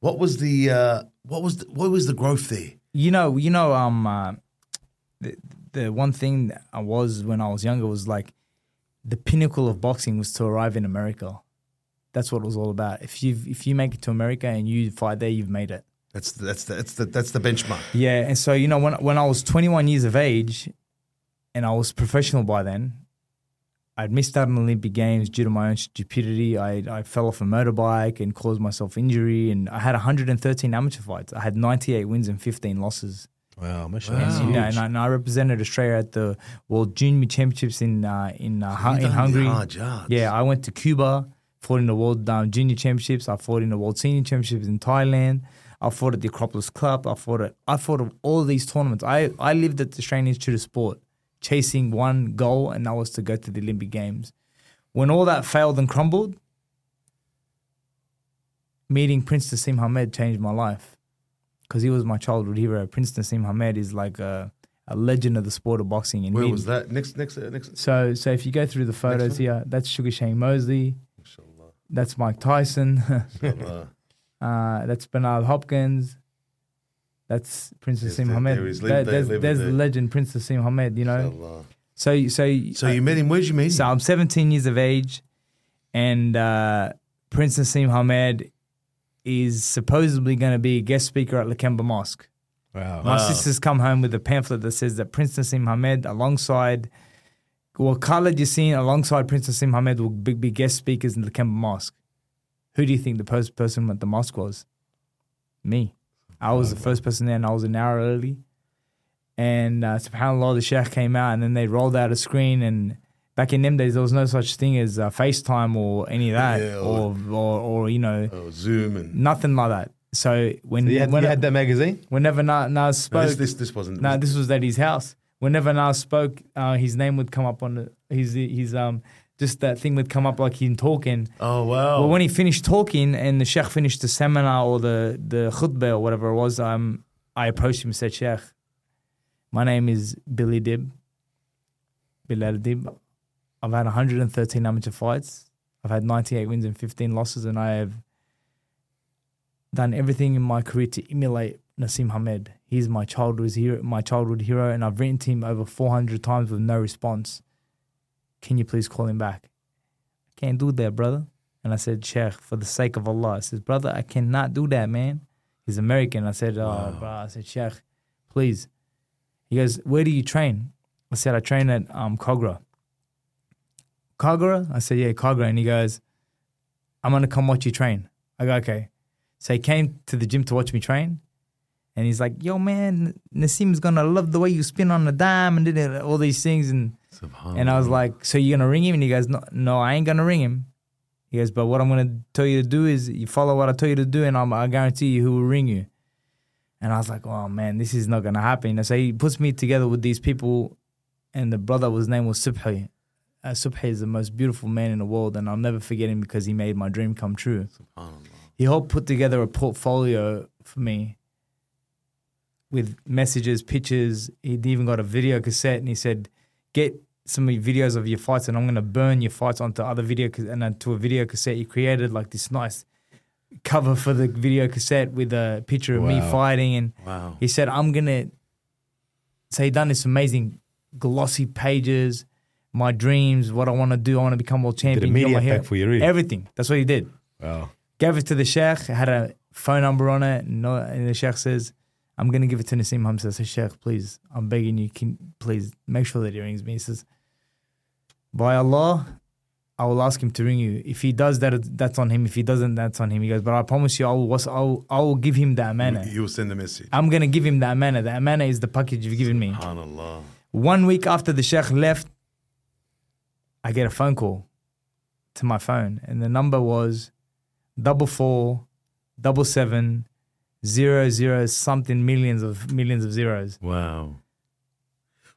What was the uh, what was the, what was the growth there? you know, you know, um, uh, the one thing I was when I was younger was like, the pinnacle of boxing was to arrive in America. That's what it was all about. If you if you make it to America and you fight there, you've made it. That's the, that's the, that's the that's the benchmark. Yeah, and so you know when when I was 21 years of age, and I was professional by then, I'd missed out on the Olympic Games due to my own stupidity. I I fell off a motorbike and caused myself injury, and I had 113 amateur fights. I had 98 wins and 15 losses. Wow. And, that's you and, I, and I represented Australia at the World Junior Championships in uh, in uh, in Hungary. Yeah, I went to Cuba, fought in the World um, Junior Championships. I fought in the World Senior Championships in Thailand. I fought at the Acropolis Cup. I fought at I fought at all these tournaments. I, I lived at the Australian Institute of Sport, chasing one goal, and that was to go to the Olympic Games. When all that failed and crumbled, meeting Prince Naseem Hamed changed my life because he was my childhood hero. Prince Naseem Hamed is like a, a legend of the sport of boxing. And Where me- was that? Next next uh, next. So, so if you go through the photos here, that's Sugar Shane Mosley. Inshallah. That's Mike Tyson. Uh, that's Bernard Hopkins. That's Prince Yes, Naseem there- Hamed. there is- there- there's there- there's the legend Prince Naseem Hamed. You know. Inshallah. So so So you met him. Where did you meet him? so I'm 17 years of age, and uh, Prince Naseem Hamed is supposedly going to be a guest speaker at Lakemba Mosque. Wow. My Wow. sister's come home with a pamphlet that says that Prince Naseem Hamed, alongside, well, Khalid Yasin, alongside Prince Naseem Hamed, will be, be guest speakers in Lakemba Mosque. Who do you think the first person at the mosque was? Me. I was the first person there and I was an hour early. And uh, subhanAllah, the Sheikh came out and then they rolled out a screen. And back in them days, there was no such thing as uh, FaceTime or any of that, Yeah, or, or- or, or, you know, Oh, Zoom and nothing like that. So when, So you had, when you had that magazine? whenever Na- Nas No, spoke, this, this this wasn't. no, this was at his house. Whenever Nas spoke, uh, his name would come up on the, his, his, um, just that thing would come up like him talking. oh wow. Well, when he finished talking and the sheikh finished the seminar or the the khutbah or whatever it was, um, I approached him and said, Sheikh, my name is Billy Dib, Bilal Dib. I've had 113 amateur fights. I've had 98 wins and 15 losses, and I have done everything in my career to emulate Naseem Hamed. He's my childhood hero, my childhood hero, and I've written to him over 400 times with no response. Can you please call him back? I can't do that, brother. And I said, Sheikh, for the sake of Allah. I said, brother, I cannot do that, man. He's American. I said, oh, Wow. bro. I said, Sheikh, please. He goes, where do you train? I said, I train at um, Kogarah. Kogarah? I said, yeah, Kogarah. And he goes, I'm going to come watch you train. I go, okay. So he came to the gym to watch me train. And he's like, yo, man, Naseem's going to love the way you spin on the dime and did all these things. And and I was like, so you're gonna ring him? And he goes, no, no, I ain't gonna ring him. He goes, but what I'm gonna tell you to do is you follow what I tell you to do, and I'm, I guarantee you, who will ring you. And I was like, oh man, this is not gonna happen. And so he puts me together with these people, and the brother was name was Subhi. Uh, Subhi is the most beautiful man in the world, and I'll never forget him because he made my dream come true. He helped put together a portfolio for me with messages, pictures. He'd even got a video cassette, and he said, "Get some videos of your fights, and I'm going to burn your fights onto other video and onto a video cassette." He created like this nice cover for the video cassette with a picture of me fighting, and wow. he said, "I'm gonna." So he done this amazing glossy pages, my dreams, what I want to do. I want to become world Did champion. a media got pack for your read. Everything. That's what he did Wow. gave it to the sheikh, had a phone number on it, no, and the sheikh says, I'm going to give it to Naseem Hamza. I said, Sheikh, please, I'm begging you, can please make sure that he rings me. He says, by Allah, I will ask him to ring you. If he does that, that's on him. If he doesn't, that's on him. He goes, but I promise you, I will, I will, I will give him the amana. You will send the message. I'm going to give him the amana. The amana is the package you've given me. Subhanallah. One week after the sheikh left, I get a phone call to my phone, and the number was double four, double seven, zero zero something millions of millions of zeros Wow.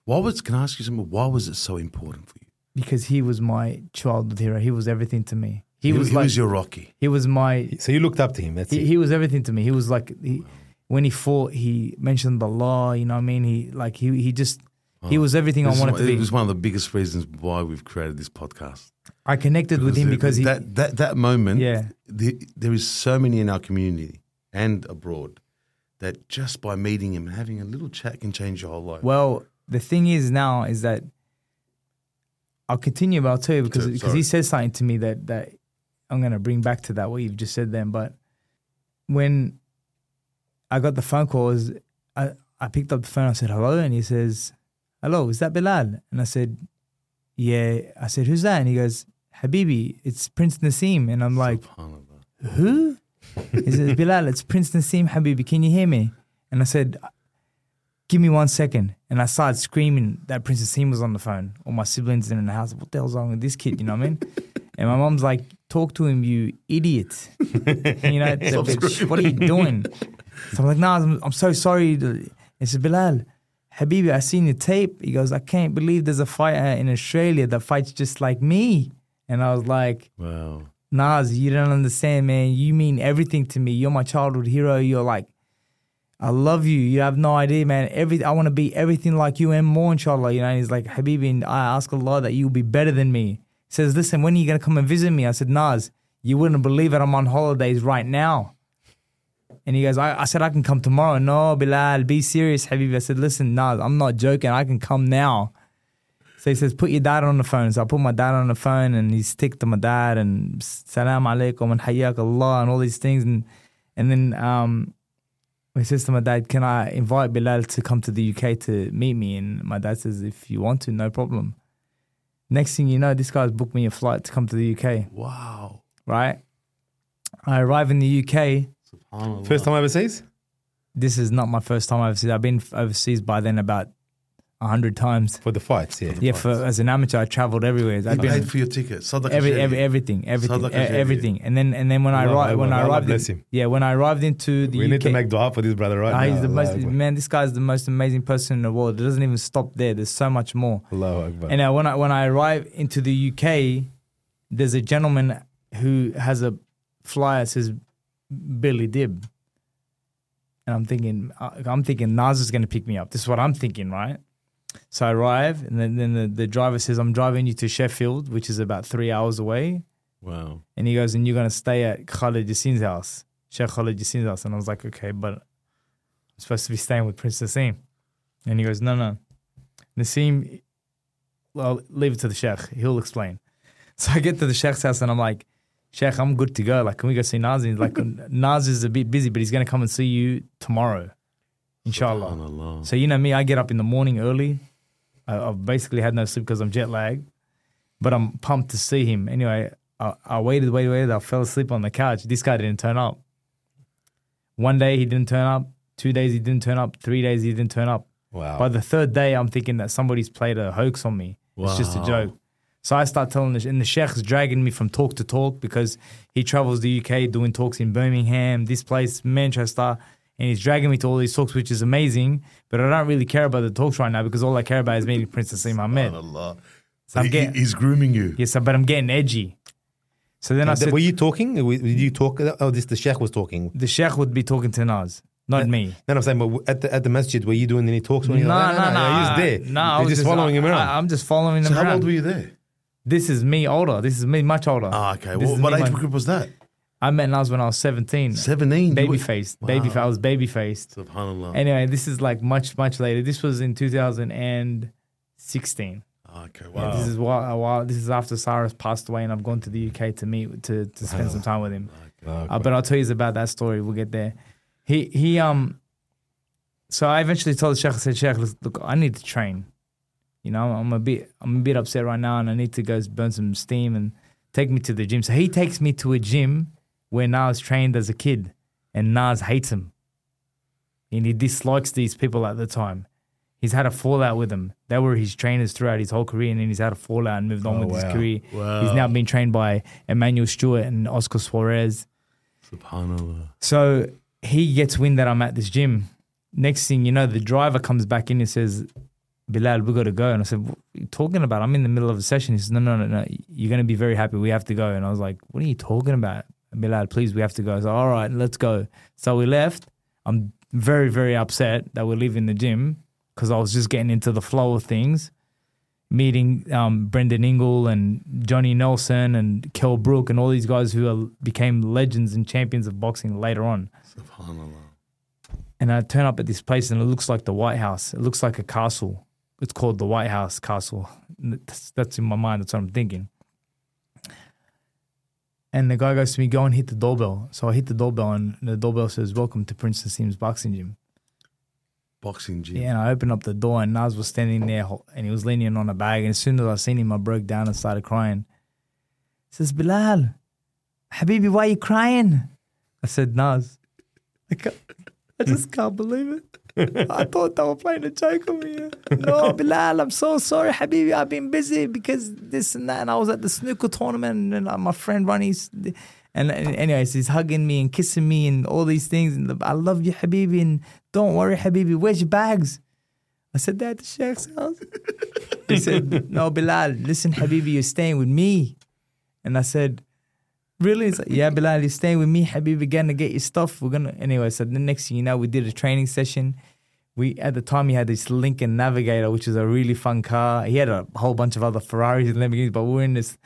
Why was? Can I ask you something? Why was it so important for you? because he was my childhood hero. He was everything to me. He, He, was he like was your Rocky. he was my So you looked up to him. That's he, it. he was everything to me. He was like he, when he fought, he mentioned the law. You know what I mean? He like he he just he was everything I wanted one- to be. It was one of the biggest reasons why we've created this podcast. I connected with him it- because he that that that moment. Yeah. the, there is so many in our community and abroad that just by meeting him and having a little chat can change your whole life. Well, the thing is now is that I'll continue, but I'll tell you because because he said something to me that that I'm gonna bring back to that what you've just said then. But when I got the phone call, was I I picked up the phone. I said hello, and he says, "Hello, is that Bilal?" And I said, "Yeah." I said, "Who's that?" And he goes, "Habibi, it's Prince Naseem." And I'm like, who? He says, Bilal, it's Prince Naseem Habibi. Can you hear me? And I said, give me one second. And I started screaming that Prince Naseem was on the phone. All my siblings in the house. What the hell's wrong with this kid? You know what I mean? And my mom's like, talk to him, you idiot. you know, "Bitch, what are you doing? So I'm like, nah, I'm, I'm so sorry. Said, Bilal, Habibi, I seen your tape. He goes, I can't believe there's a fighter in Australia that fights just like me. And I was like, Wow. Nas, you don't understand, man. You mean everything to me. You're my childhood hero. You're like, I love you. You have no idea, man. Every I want to be everything like you and more, inshallah. You know, and he's like, Habibi, and I ask Allah that you'll be better than me. He says, listen, when are you going to come and visit me? I said, Nas, you wouldn't believe it. I'm on holidays right now. And he goes, I, I said, I can come tomorrow. No, Bilal, be serious, Habibi. I said, listen, Nas, I'm not joking. I can come now. So he says, put your dad on the phone. So I put my dad on the phone and he stick to my dad and salam alaikum and hayyak Allah and all these things. And and then um, he says to my dad, can I invite Bilal to come to the UK to meet me? And my dad says, if you want to, no problem. Next thing you know, this guy's booked me a flight to come to the UK, Wow. right? I arrive in the UK Subhanallah. First time overseas? This is not my first time overseas. I've been overseas by then about a hundred times. For the fights, yeah. Yeah, for as an amateur, I traveled everywhere. I've been paid for your ticket. Sadaqah every, every everything, everything, e- everything. And then and then when I arrived, when Akbar. I arrived, bless in, him. yeah, when I arrived into the we UK, need to make dua for this brother right ah, now. he's the most Akbar. man. This guy's the most amazing person in the world. It doesn't even stop there. There's so much more. Allahu Akbar. And uh, when I when I arrive into the UK, there's a gentleman who has a flyer that says Billy Dib, and I'm thinking uh, I'm thinking Nas is going to pick me up. This is what I'm thinking, right? So I arrive, and then, then the, the driver says, "I'm driving you to Sheffield, which is about three hours away." Wow. And he goes, "And you're going to stay at Khalid Yasin's house, Sheikh Khalid Yasin's house." And I was like, "Okay, but I'm supposed to be staying with Prince Naseem." And he goes, "No, no, Naseem, well, leave it to the Sheikh. He'll explain." So I get to the Sheikh's house and I'm like, Sheikh, I'm good to go. Like, can we go see Nas? And like, Nas is a bit busy, but he's going to come and see you tomorrow, inshallah. So you know me, I get up in the morning early. I, I've basically had no sleep because I'm jet lagged, but I'm pumped to see him. Anyway, I, I waited, waited, waited. I fell asleep on the couch. This guy didn't turn up. One day he didn't turn up. Two days he didn't turn up. Three days he didn't turn up. wow. By the third day, I'm thinking that somebody's played a hoax on me. It's just a joke. So I start telling the and the sheikh's dragging me from talk to talk because he travels the UK doing talks in Birmingham, this place, Manchester, and he's dragging me to all these talks, which is amazing. But I don't really care about the talks right now because all I care about is meeting Prince Naseem Ahmed. So I'm He- getting, he's grooming you. yes, but I'm getting edgy. So then I said, were you talking? Did you talk? Oh, this the sheikh was talking. the sheikh would be talking to Nas, not me. Then I'm saying, but at the at the masjid, were you doing any talks? No, no, no, there? no. He was there. No, I You're was just following him around. I, am just following him So how old were you there? This is me older. This is me much older. Ah, okay. This What, is what me age much- group was that? I met Nas when I was 17. 17. You Baby faced. Wow. Baby I was baby faced. Subhanallah. Anyway, this is like much, much later. This was in 2016. Ah, okay. Wow. this is while, a while. This is after Cyrus passed away, and I've gone to the UK to meet to to spend some time with him. Uh, but I'll tell you about that story. We'll get there. He he um. So I eventually told the sheikh. I said, Sheikh, look, look, I need to train. You know, I'm a bit I'm a bit upset right now, and I need to go burn some steam and take me to the gym. So he takes me to a gym where Nas trained as a kid, and Nas hates him, and he dislikes these people at the time. He's had a fallout with them. They were his trainers throughout his whole career, and then he's had a fallout and moved on Oh, with his wow. career. Wow. He's now been trained by Emanuel Steward and Oscar Suarez. Subhanallah. So he gets wind that I'm at this gym. Next thing you know, the driver comes back in and says, Bilal, we got to go. And I said, What are you talking about? I'm in the middle of a session. He says, No, no, no, no. You're going to be very happy. We have to go. And I was like, What are you talking about? Bilal, please, we have to go. I said, All right, let's go. So we left. I'm very, very upset that we're leaving the gym because I was just getting into the flow of things. Meeting um, Brendan Ingle and Johnny Nelson and Kel Brook and all these guys who are, became legends and champions of boxing later on Subhanallah. and I turn up at this place and it looks like the White House. It looks like a castle. It's called the White House Castle. That's, that's in my mind. That's what I'm thinking. And the guy goes to me, go and hit the doorbell. So I hit the doorbell and the doorbell says, welcome to Prince Naseem's boxing gym. Boxing gym. Yeah, and I opened up the door and Nas was standing there and he was leaning on a bag. And as soon as I seen him, I broke down and started crying. He says, Bilal, Habibi, why are you crying? I said, Nas, I, can't, I just can't believe it. I thought they were playing a joke on me. No, Bilal, I'm so sorry, Habibi. I've been busy because this and that. And I was at the snooker tournament and uh, my friend Ronnie's. And, and anyways, he's hugging me and kissing me and all these things. And I love you, Habibi. And don't worry, Habibi. Where's your bags? I said, They're at the Sheikh's house. he said, No, Bilal, listen, Habibi, you're staying with me. And I said, Really? Like, yeah, Bilal, you're staying with me, Habibi, gonna get your stuff. We're gonna anyway. So the next thing you know, we did a training session. We at the time he had this Lincoln Navigator, which is a really fun car. He had a whole bunch of other Ferraris and Lamborghinis, but we're in this,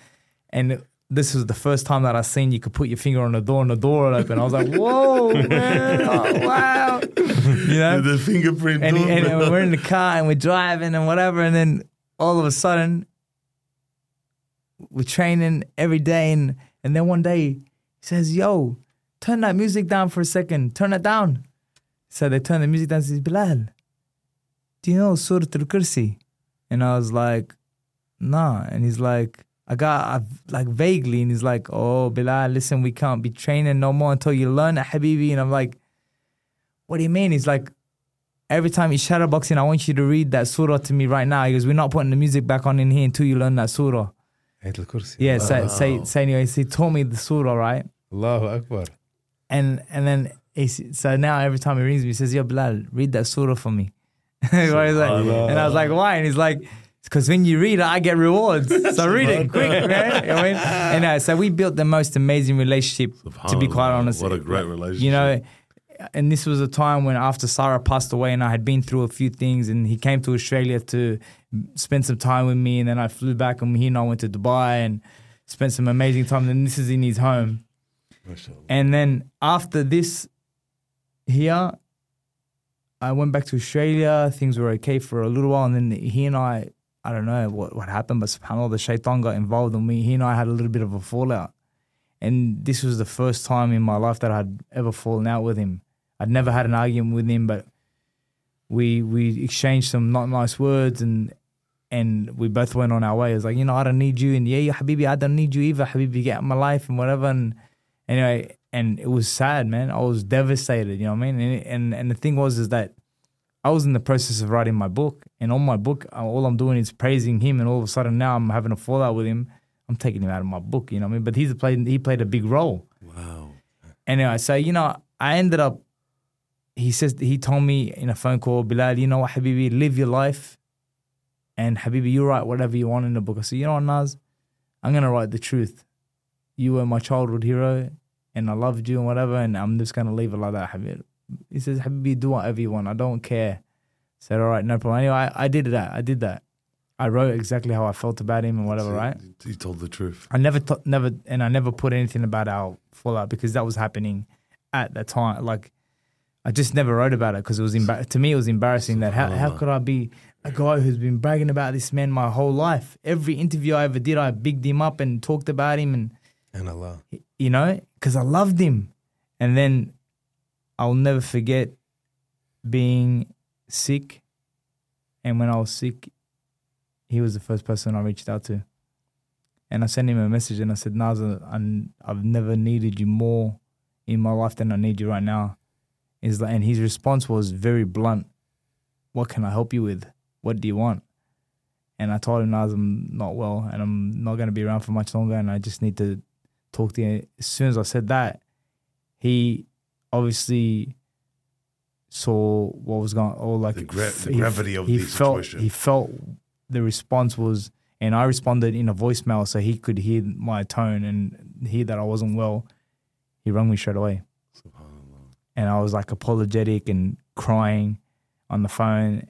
and this was the first time that I seen you could put your finger on the door and the door would open. I was like, whoa, man, oh, wow, you know. The fingerprint. And, doorbell. and we're in the car and we're driving and whatever, and then all of a sudden we're training every day, and and then one day he says, "Yo, turn that music down for a second. Turn it down." So they turn the music down. Says, "Bilal, do you know Surah Al Kursi?" And I was like, "Nah." And he's like, I got I, like vaguely, and he's like, "Oh, Bilal, listen, we can't be training no more until you learn Habibi." And I'm like, "What do you mean?" He's like, "Every time you shadowboxing, I want you to read that surah to me right now." Goes, "We're not putting the music back on in here until you learn that surah." Ayatul Kursi. Yeah, so, Wow. say, say anyways, he taught me the surah, right? Allahu Akbar. And and then he, so now every time he rings me, he says, "Yo, Bilal, read that surah for me." And I was like, "Why?" And he's like, "Because when you read it, I get rewards. So read it quick, man." You know what I mean? And uh, so we built the most amazing relationship. To be quite honest, what a great relationship. You know, and this was a time when after Sarah passed away, and I had been through a few things, and he came to Australia to spend some time with me, and then I flew back, and he and I went to Dubai and spent some amazing time. And this is in his home. And then after this here, I went back to Australia. Things were okay for a little while. And then he and I, I don't know what, what happened, but subhanAllah, the shaitan got involved and me. He and I had a little bit of a fallout. And this was the first time in my life that I'd ever fallen out with him. I'd never had an argument with him, but we we exchanged some not nice words and and we both went on our way. It was like, you know, I don't need you. And yeah, yeah, Habibi, I don't need you either. Habibi, get out of my life and whatever. And anyway, and it was sad, man. I was devastated, you know what I mean? And and, and the thing was is that I was in the process of writing my book, and on my book, all I'm doing is praising him, and all of a sudden now I'm having a fallout with him. I'm taking him out of my book, you know what I mean? But he's played he played a big role. Wow. Anyway, so you know, I ended up. He says he told me in a phone call, Bilal, you know what, Habibi, live your life, and Habibi, you write whatever you want in the book. I said, you know what, Naz, I'm gonna write the truth. You were my childhood hero, and I loved you and whatever, and I'm just gonna leave it like that, Habibi. He says, Habibi, do whatever you want. I don't care. I said, all right, no problem. Anyway, I, I did that. I did that. I wrote exactly how I felt about him and whatever, So right? He told the truth. I never, t- never, and I never put anything about our fallout because that was happening at the time. Like, I just never wrote about it because it was embar- to me it was embarrassing that how how oh. could I be a guy who's been bragging about this man my whole life? Every interview I ever did, I bigged him up and talked about him, and And Allah. you know, because I loved him. And then I'll never forget being sick, and when I was sick, he was the first person I reached out to. And I sent him a message and I said, Naza, I'm, I've never needed you more in my life than I need you right now. Is like, and his response was very blunt. What can I help you with? What do you want? And I told him, Naz, I'm not well and I'm not going to be around for much longer and I just need to talk to you. As soon as I said that, he obviously saw what was going on, like The gra- the he- gravity of he the felt, situation. He felt the response was, and I responded in a voicemail so he could hear my tone and hear that I wasn't well. He rung me straight away. And I was like apologetic and crying on the phone.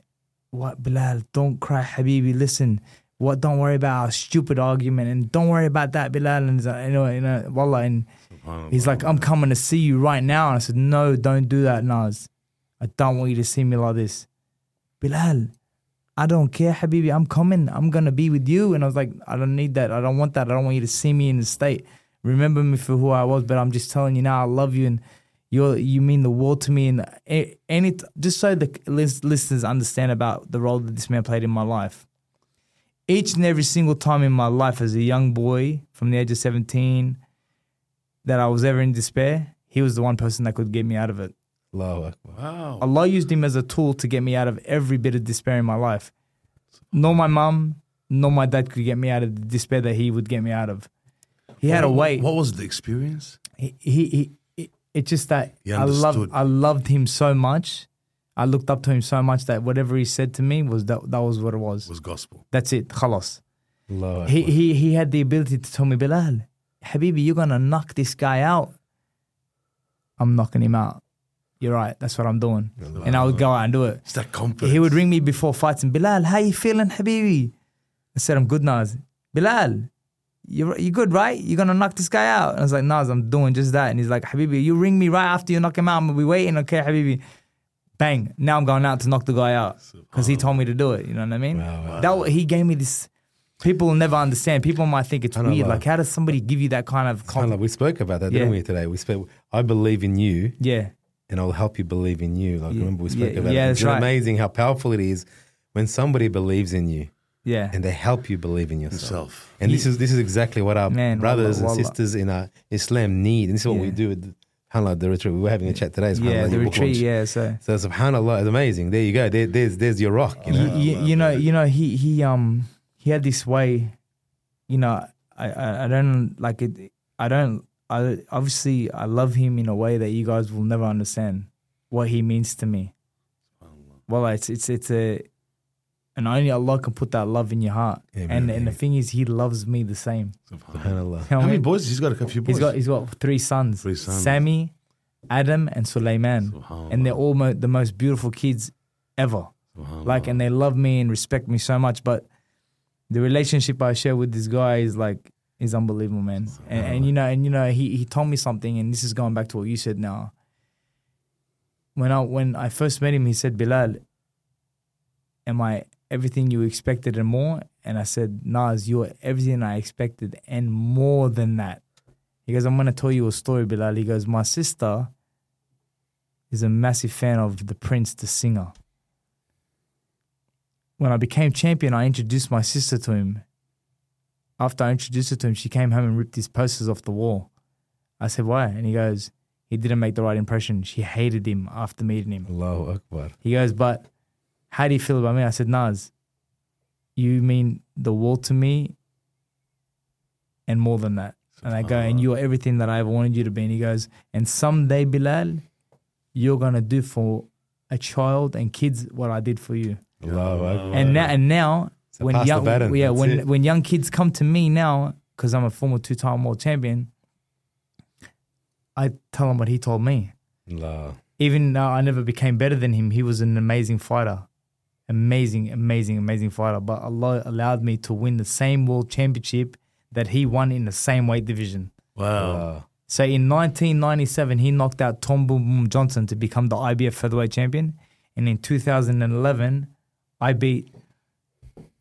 What Bilal? Don't cry, Habibi. Listen, what? Don't worry about our stupid argument, and don't worry about that, Bilal. And he's like, you know, you know, wallah, and He's like, I'm coming to see you right now. And I said, No, don't do that, Naz. I don't want you to see me like this. Bilal, I don't care, Habibi. I'm coming. I'm going to be with you. And I was like, I don't need that. I don't want that. I don't want you to see me in the state. Remember me for who I was, but I'm just telling you now, I love you and you're, you mean the world to me. And any, just so the listeners understand about the role that this man played in my life. Each and every single time in my life as a young boy from the age of 17, that I was ever in despair, he was the one person that could get me out of it. Allahu Akbar. Wow. Allah used him as a tool to get me out of every bit of despair in my life. Nor my mum, nor my dad could get me out of the despair that he would get me out of. He had a way. What was the experience? He, he, he it, it's just that I loved. I loved him so much. I looked up to him so much that whatever he said to me was that that was what it was. Was gospel. That's it. Khalas. Allahu Akbar. He, he, he had the ability to tell me, Bilal, Habibi, you're going to knock this guy out. I'm knocking him out. You're right. That's what I'm doing. And I would go out and do it. It's that confidence. He would ring me before fights and Bilal, how you feeling, Habibi? I said, I'm good, Naz. Bilal, you you good, right? You're gonna knock this guy out. And I was like, Naz, I'm doing just that. And he's like, Habibi, you ring me right after you knock him out. I'm gonna be waiting, okay, Habibi. Bang. Now I'm going out to knock the guy out. Because he told me to do it. You know what I mean? Wow, That he gave me this people will never understand. People might think it's I know, weird. like- how does somebody give you that kind of confidence? we spoke about that, didn't Yeah. we, today? We spoke, I believe in you Yeah. and I'll help you believe in you. Like, Yeah. remember we spoke Yeah, about yeah, it. It's right. amazing how powerful it is when somebody believes in you. Yeah. and they help you believe in yourself. Yourself. And this is this is exactly what our Man, brothers wallah, and wallah. sisters in our Islam need. And this is what we do with subhanAllah, the retreat. We were having a chat today. yeah, the retreat. launch. Yeah, so So subhanAllah, it's amazing. There you go. There, there's there's your rock. You know? you, you, you know, you know, he he um he had this way, you know, I I, I don't like it. I don't. I obviously I love him in a way that you guys will never understand what he means to me. Well, it's it's it's a, and only Allah can put that love in your heart. Yeah, and and the thing is, he loves me the same. subhanAllah. How many boys? He's got a few boys. He's got he's got three sons: Three sons. Sammy, Adam, and Sulaiman, and they're all mo- the most beautiful kids ever. Like and they love me and respect me so much but the relationship i share with this guy is like is unbelievable man and, and you know and you know he, he told me something and this is going back to what you said now when i when i first met him he said bilal am i everything you expected and more and i said nas you're everything i expected and more than that he goes i'm going to tell you a story bilal he goes my sister is a massive fan of the prince the singer when I became champion, I introduced my sister to him. After I introduced her to him, she came home and ripped his posters off the wall. I said, Why? And he goes, He didn't make the right impression. She hated him after meeting him. Allahu Akbar. He goes, But how do you feel about me? I said, Naz, you mean the world to me and more than that. And I go, And you're everything that I ever wanted you to be. And he goes, And someday, Bilal, you're going to do for a child and kids what I did for you Akbar. and now and now So when young yeah that's when it. when young kids come to me now because I'm a former two time world champion, I tell them what he told me. Allah. Even though I never became better than him, he was an amazing fighter, amazing, amazing, amazing fighter. But Allah allowed me to win the same world championship that he won in the same weight division. wow. Allah. So in 1997, he knocked out Tom Boom Boom Johnson to become the IBF featherweight champion, and in 2011, I beat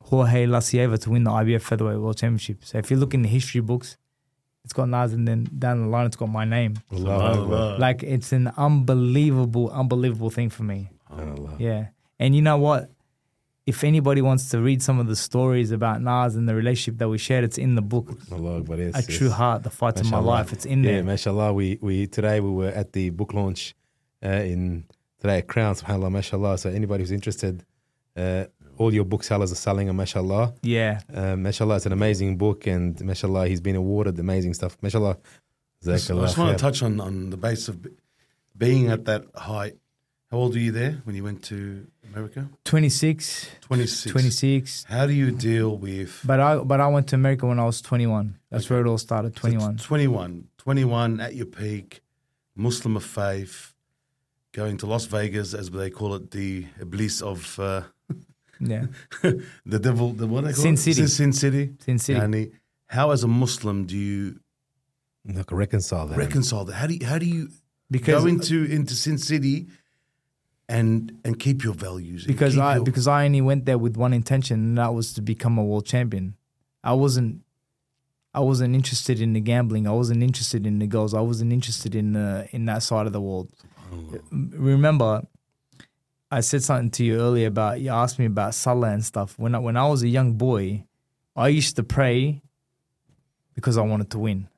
Jorge Lacierva to win the IBF featherweight world championship. So if you look in the history books, it's got Nas, and then down the line, it's got my name. Allahu Akbar. Like it's an unbelievable, unbelievable thing for me. Allah. Yeah, and you know what? If anybody wants to read some of the stories about Nas and the relationship that we shared, it's in the book. Allah Akbar. Yes, A yes. True Heart, The Fight of My Life. It's in Yeah, there. mashallah. We we today we were at the book launch uh, in today at Crown, subhanallah, mashallah. So anybody who's interested, uh, all your booksellers are selling them, mashallah. Yeah. Uh, mashallah, it's an amazing book, and mashallah, he's been awarded amazing stuff. Mashallah. I just, I just want to touch on, on the base of being at that height. How old were you there when you went to America? 26, 26. 26. How do you deal with But I but I went to America when I was 21. That's where it all started, 21. t- 21. 21 at your peak, Muslim of faith, going to Las Vegas, as they call it, the Iblis of uh, Yeah. the devil, the what they call Sin it? City. Sin, Sin City. Sin City. Yani, how, as a Muslim, do you Like, reconcile that. reconcile that? How do you, how do you Because go into, into Sin City and and keep your values? because I your- because I only went there with one intention and that was to become a world champion. I wasn't I wasn't interested in the gambling. I wasn't interested in the girls. I wasn't interested in the in that side of the world. Oh. Remember, I said something to you earlier about you asked me about Salah and stuff. When I, when I was a young boy, I used to pray because I wanted to win.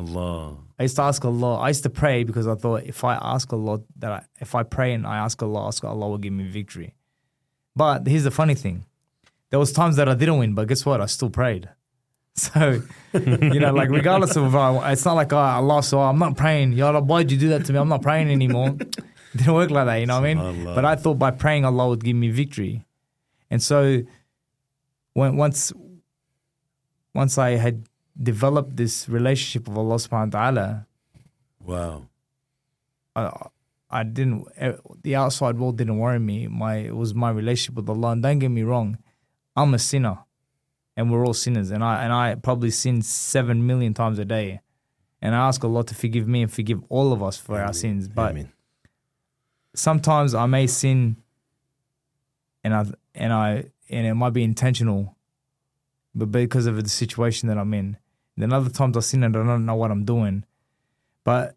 Allah. I used to ask Allah. I used to pray because I thought if I ask Allah that I, if I pray and I ask Allah, ask Allah will give me victory. But here's the funny thing: there was times that I didn't win, but guess what? I still prayed. So you know, like regardless of, uh, it's not like oh, I lost, so I'm not praying. Ya Allah, why'd you do that to me? I'm not praying anymore. it didn't work like that, you know what I mean? But I thought by praying, Allah would give me victory, and so when once once I had developed this relationship with Allah Subhanahu wa Taala, Wow. I, I didn't. eh, The outside world didn't worry me. My it was my relationship with Allah. And don't get me wrong, I'm a sinner, and we're all sinners. And I and I probably sin seven million times a day, and I ask Allah to forgive me and forgive all of us for our sins. But Amen. sometimes I may sin, and I and I and it might be intentional, but because of the situation that I'm in. Then other times I sin and I don't know what I'm doing. But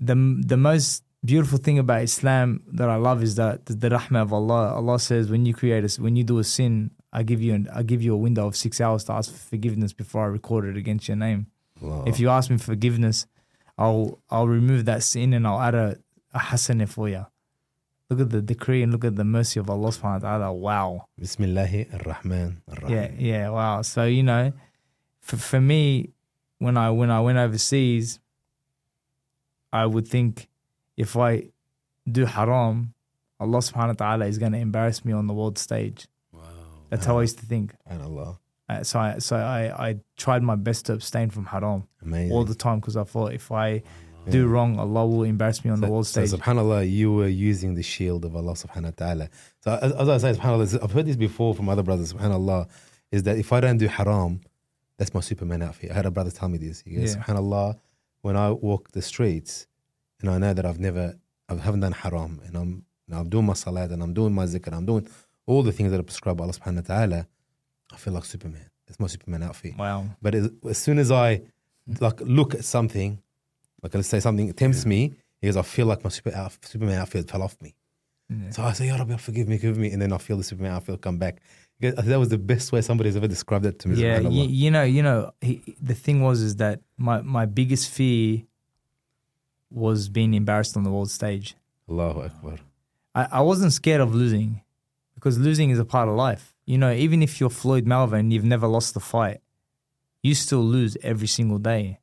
the the most beautiful thing about Islam that I love is that the, the rahmah of Allah. Allah says when you create a, when you do a sin, I give you an, I give you a window of six hours to ask for forgiveness before I record it against your name. Allah. If you ask me forgiveness, I'll I'll remove that sin and I'll add a, a hasanah for you. Look at the decree and look at the mercy of Allah subhanahu wa ta'ala. Wow. Bismillahi ar-Rahman ar-Rahim. Yeah, yeah, wow. So, you know, for, for me, when I when I went overseas, I would think if I do haram, Allah subhanahu wa ta'ala is gonna embarrass me on the world stage. Wow. That's how I used to think. And Allah. Uh, so I so I, I tried my best to abstain from haram Amazing. all the time because I thought if I do wrong, Allah will embarrass me on the world stage. so, stage. subhanallah, you were using the shield of Allah subhanahu wa ta'ala. So as, as I say, subhanallah, I've heard this before from other brothers, subhanallah, is that if I don't do haram, that's my Superman outfit. I had a brother tell me this. He goes, Yeah. subhanallah, when I walk the streets and I know that I've never, I haven't done haram and I'm, and I'm doing my salat and I'm doing my zikr, I'm doing all the things that are prescribed by Allah subhanahu wa ta'ala, I feel like Superman. That's my Superman outfit. Wow. But as, as soon as I like look at something, like let's say something tempts me, because I feel like my super outf- Superman outfit fell off me. Yeah. So I say, Ya Rabbi, forgive me, forgive me. And then I feel the Superman outfit come back. That was the best way somebody's ever described it to me. Yeah, you, you know, you know, he, the thing was is that my my biggest fear was being embarrassed on the world stage. Allahu Akbar. I, I wasn't scared of losing because losing is a part of life. You know, even if you're Floyd Mayweather and you've never lost the fight, you still lose every single day.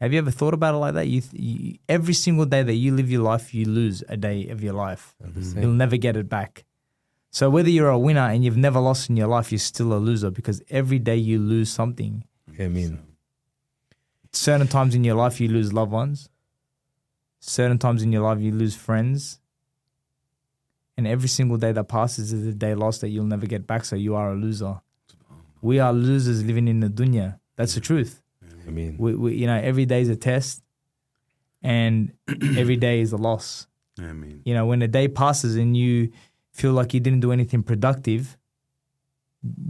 Have you ever thought about it like that? You, you every single day that you live your life, you lose a day of your life. 100%. You'll never get it back. So whether you're a winner and you've never lost in your life, you're still a loser because every day you lose something. I mean, certain times in your life you lose loved ones. Certain times in your life you lose friends. And every single day that passes is a day lost that you'll never get back so you are a loser. We are losers living in the dunya. That's the truth. I mean, we, we, you know every day is a test and every day is a loss. I mean, you know when a day passes and you feel like you didn't do anything productive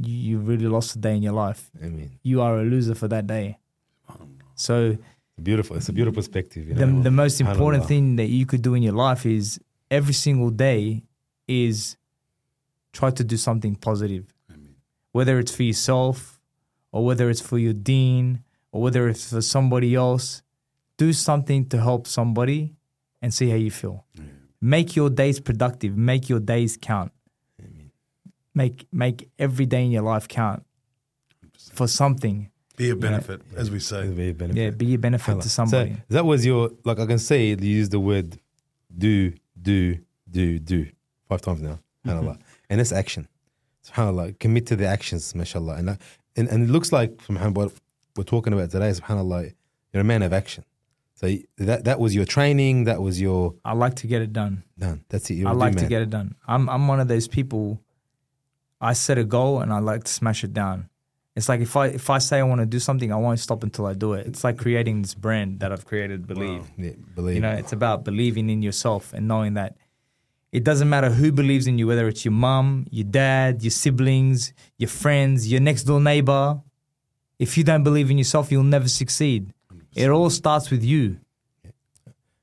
you, really lost a day in your life I mean, you are a loser for that day so beautiful. It's a beautiful perspective. You the, know? the most important thing that you could do in your life is every single day is try to do something positive whether it's for yourself or whether it's for your dean or whether it's for somebody else do something to help somebody and see how you feel make your days productive. Make your days count. Make make every day in your life count for something. Be a benefit, as we It's say. very benefit. yeah be a benefit to somebody. So that was your like I can say you use the word do do do do five times now, Mm-hmm. subhanallah, and it's action. Subhanallah, commit to the actions, mashallah, and and and it looks like from what we're talking about today, subhanallah, you're a man of action. So that that was your training, that was your i like to get it done done. That's it. You're I like to get it done. I'm I'm one of those people. I set a goal and I like to smash it down. It's like if I if I say I want to do something, I won't stop until I do it. It's like creating this brand that I've created. Believe Yeah, believe. you know, it's about believing in yourself and knowing that it doesn't matter who believes in you, whether it's your mom, your dad, your siblings, your friends, your next door neighbor. If you don't believe in yourself, you'll never succeed. It all starts with you.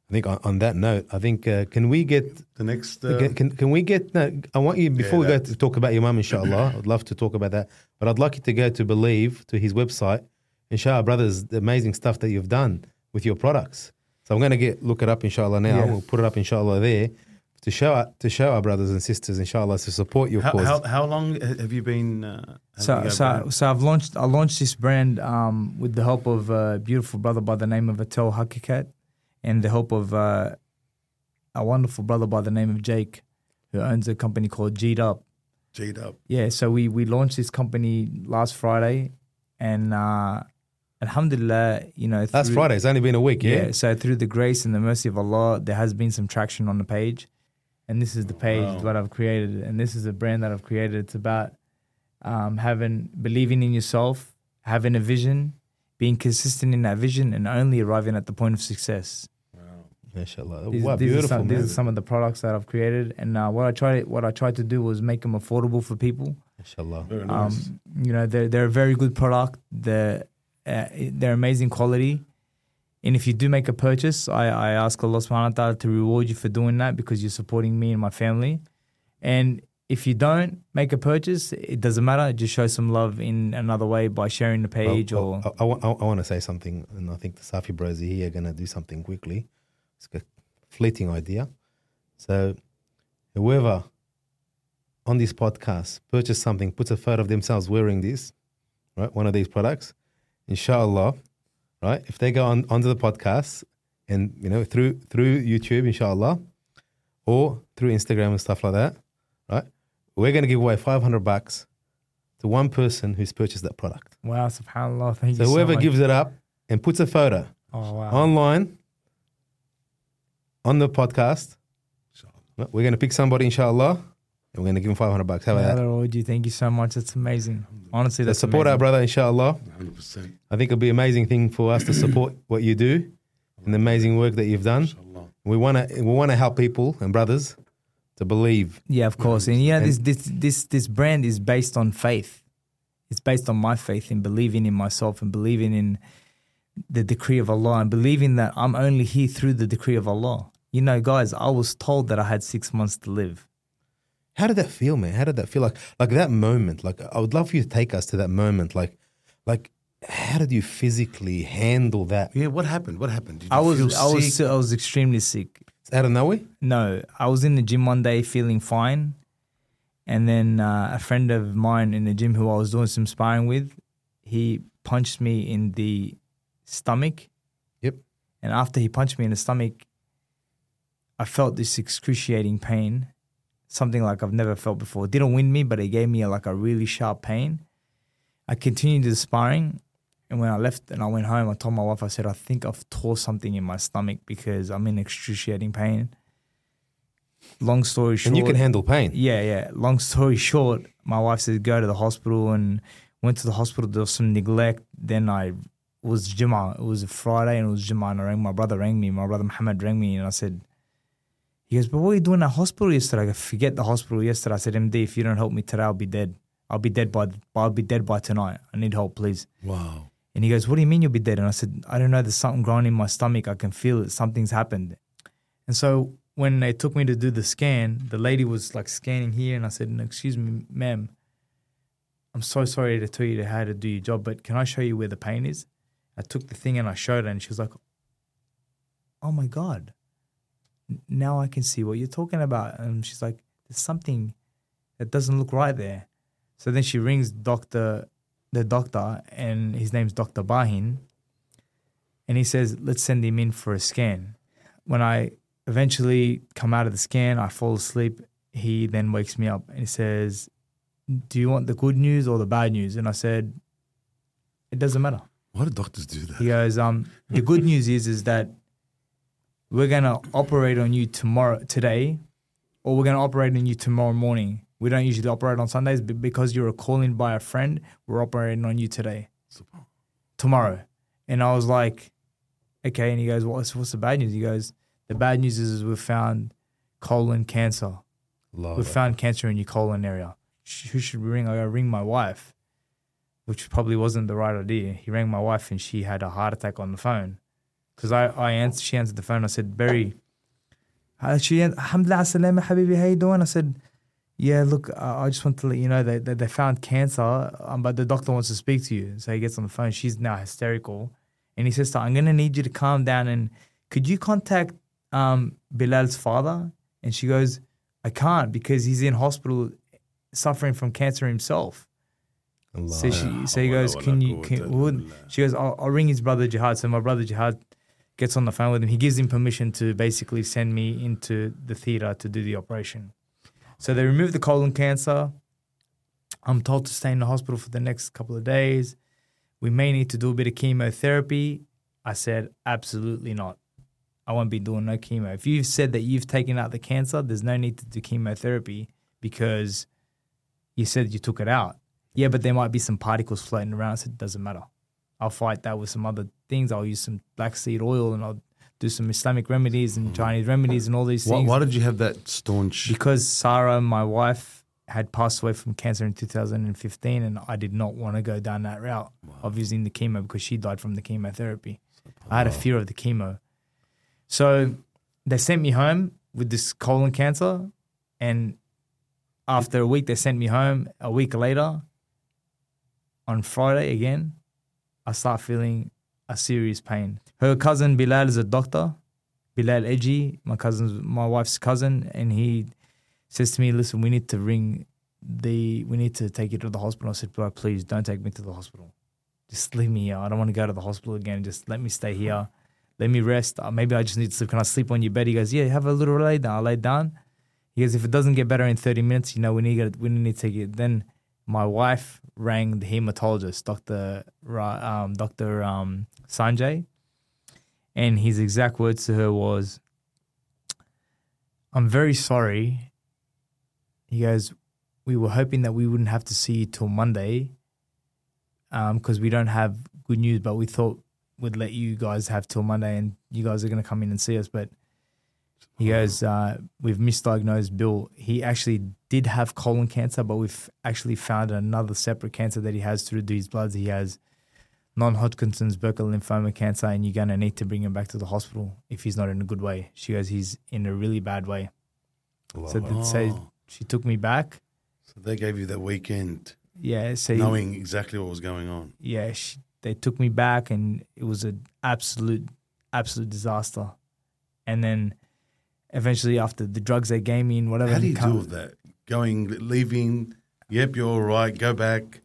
I think on, on that note, I think uh, can we get The next, uh, can, can can we get? No, I want you before we go to talk about your mum, inshallah. I'd love to talk about that, but I'd like you to go to believe to his website and show our brothers the amazing stuff that you've done with your products. So I'm going to get look it up, inshallah. Now Yeah. we'll put it up, inshallah, there to show our, to show our brothers and sisters, inshallah, to support your how, cause. how, how long have you been? Uh, have So, you so, been- so I've launched. I launched this brand um, with the help of a beautiful brother by the name of Atel Hakikat, and the help of uh, a wonderful brother by the name of Jake, who owns a company called G'd Up. G'd up. Yeah, so we we launched this company last Friday, and uh, Alhamdulillah, you know, That's through- Friday. It's only been a week, yeah. yeah. So through the grace and the mercy of Allah, there has been some traction on the page, and this is the page Wow. that I've created, and this is a brand that I've created. It's about um, having believing in yourself, having a vision, being consistent in that vision, and only arriving at the point of success. Mashallah. These, wow, these are some, man. these are some of the products that I've created, and uh, what I tried what I tried to do was make them affordable for people. Mashallah. Very nice. Um, you know, they're they're a very good product. They're uh, they're amazing quality. And if you do make a purchase, I, I ask Allah subhanahu wa ta'ala to reward you for doing that because you're supporting me and my family. And if you don't make a purchase, it doesn't matter. Just show some love in another way by sharing the page Well, or I, I, I, want to say something, and I think the Safi bros are here going to do something quickly. It's a fleeting idea. So, whoever on this podcast purchase something, puts a photo of themselves wearing this, right, one of these products, inshallah, right, if they go on onto the podcast and you know through through YouTube, inshallah, or through Instagram and stuff like that, right, we're going to give away five hundred bucks to one person who's purchased that product. wow, subhanallah. Thank So you. whoever so much. gives it up and puts a photo oh wow, online on the podcast, Inshallah. we're going to pick somebody, inshallah, and we're going to give him 500 bucks. How about that? Brother Oji, thank you so much. That's amazing. Honestly, So that's support our brother, inshallah. 100%. I think it'll be an amazing thing for us to support what you do and the amazing work that you've done. Inshallah. We want to we want to help people and brothers to believe. Yeah, of course. And yeah, this this this this brand is based on faith. It's based on my faith in believing in myself and believing in the decree of Allah and believing that I'm only here through the decree of Allah. You know, guys, I was told that I had six months to live. How did that feel, man? How did that feel like like that moment? Like I would love for you to take us to that moment. Like like how did you physically handle that? Yeah, what happened? What happened? Did you I was feel I was sick? I was extremely sick. Out of nowhere? No, I was in the gym one day feeling fine, and then uh, a friend of mine in the gym who I was doing some sparring with, he punched me in the stomach. Yep. And after he punched me in the stomach, I felt this excruciating pain, something like I've never felt before. It didn't win me, but it gave me a, like a really sharp pain. I continued the sparring, and when I left and I went home, I told my wife, I said, I think I've tore something in my stomach because I'm in excruciating pain. Long story short, And you can handle pain. yeah, yeah. Long story short, my wife said go to the hospital and went to the hospital. There was some neglect. Then I was Juma. It was a Friday and it was Juma. And I rang my brother. Rang me. My brother Muhammad rang me and I said, he goes, but what were you doing at hospital yesterday? I go, forget the hospital yesterday. I said, MD, if you don't help me today, I'll be dead. I'll be dead by I'll be dead by tonight. I need help, please. Wow. And he goes, What do you mean you'll be dead? And I said, I don't know. There's something growing in my stomach. I can feel it. Something's happened. And so when they took me to do the scan, the lady was like scanning here. And I said, no, Excuse me, ma'am. I'm so sorry to tell you how to do your job, but can I show you where the pain is? I took the thing and I showed her, and she was like, Oh my God. Now I can see what you're talking about. And she's like, There's something that doesn't look right there. So then she rings Doctor the doctor, and his name's Dr. Bahin, and he says, let's send him in for a scan. When I eventually come out of the scan, I fall asleep. He then wakes me up and he says, Do you want the good news or the bad news? And I said, It doesn't matter. Why do doctors do that? He goes, um, the good news is is that we're gonna operate on you tomorrow today, or we're gonna operate on you tomorrow morning. We don't usually operate on Sundays, but because you're a call in by a friend, we're operating on you today, tomorrow. And I was like, okay. And he goes, what's what's the bad news? He goes, the bad news is, is we've found colon cancer. Love We it. found cancer in your colon area. Who should we ring? I go, ring my wife, which probably wasn't the right idea. He rang my wife and she had a heart attack on the phone. Because I, I answered, she answered the phone. I said, Barry, she, Alhamdulillah, salama, habibi, how you doing? I said, yeah, look, I just want to let you know that, that they found cancer, um, but the doctor wants to speak to you. So he gets on the phone. She's now hysterical. And he says to her, I'm going to need you to calm down and could you contact um, Bilal's father? And she goes, I can't because he's in hospital suffering from cancer himself. Allah. So she, so he goes, can you? Can, would, she goes, I'll, I'll ring his brother Jihad. So my brother Jihad gets on the phone with him. He gives him permission to basically send me into the theater to do the operation. So they remove the colon cancer. I'm told to stay in the hospital for the next couple of days. We may need to do a bit of chemotherapy. I said, absolutely not. I won't be doing no chemo. If you've said that you've taken out the cancer, there's no need to do chemotherapy because you said you took it out. Yeah, but there might be some particles floating around. Said, it doesn't matter. I'll fight that with some other things. I'll use some black seed oil and I'll do some Islamic remedies and mm. Chinese remedies and all these Why, things. why did you have that staunch? Because Sarah, my wife, had passed away from cancer in 2015, and I did not want to go down that route of using the chemo because she died from the chemotherapy. I had a fear of the chemo. So they sent me home with this colon cancer, and after a week, they sent me home. A week later, on Friday again, I start feeling a serious pain. Her cousin Bilal is a doctor. Bilal Eji, my cousin's my wife's cousin, and he says to me, "Listen, we need to ring the we need to take you to the hospital." I said, "Bro, please don't take me to the hospital. Just leave me here. I don't want to go to the hospital again. Just let me stay here. Let me rest. Uh, maybe I just need to sleep. Can I sleep on your bed?" He goes, "Yeah, have a little lay down." I lay down. He goes, "If it doesn't get better in thirty minutes, you know, we need to, we need to take it." Then my wife rang the hematologist, Doctor um, Doctor um, Sanjay, and his exact words to her was, "I'm very sorry." He goes, "We were hoping that we wouldn't have to see you till Monday, because we don't have good news, but we thought we'd let you guys have till Monday, and you guys are going to come in and see us, but." He goes, uh, we've misdiagnosed Bill. He actually did have colon cancer, but we've actually found another separate cancer that he has through these bloods. He has non-Hodgkin's Burkitt lymphoma cancer, and you're going to need to bring him back to the hospital if he's not in a good way. She goes, he's in a really bad way. So, Oh. th- so she took me back. So they gave you that weekend Yeah, so knowing exactly what was going on. yeah, she, they took me back, and it was an absolute, absolute disaster. And then eventually, after the drugs they gave me and whatever, How do you come- deal with that? Going, leaving, yep, you're all right, go back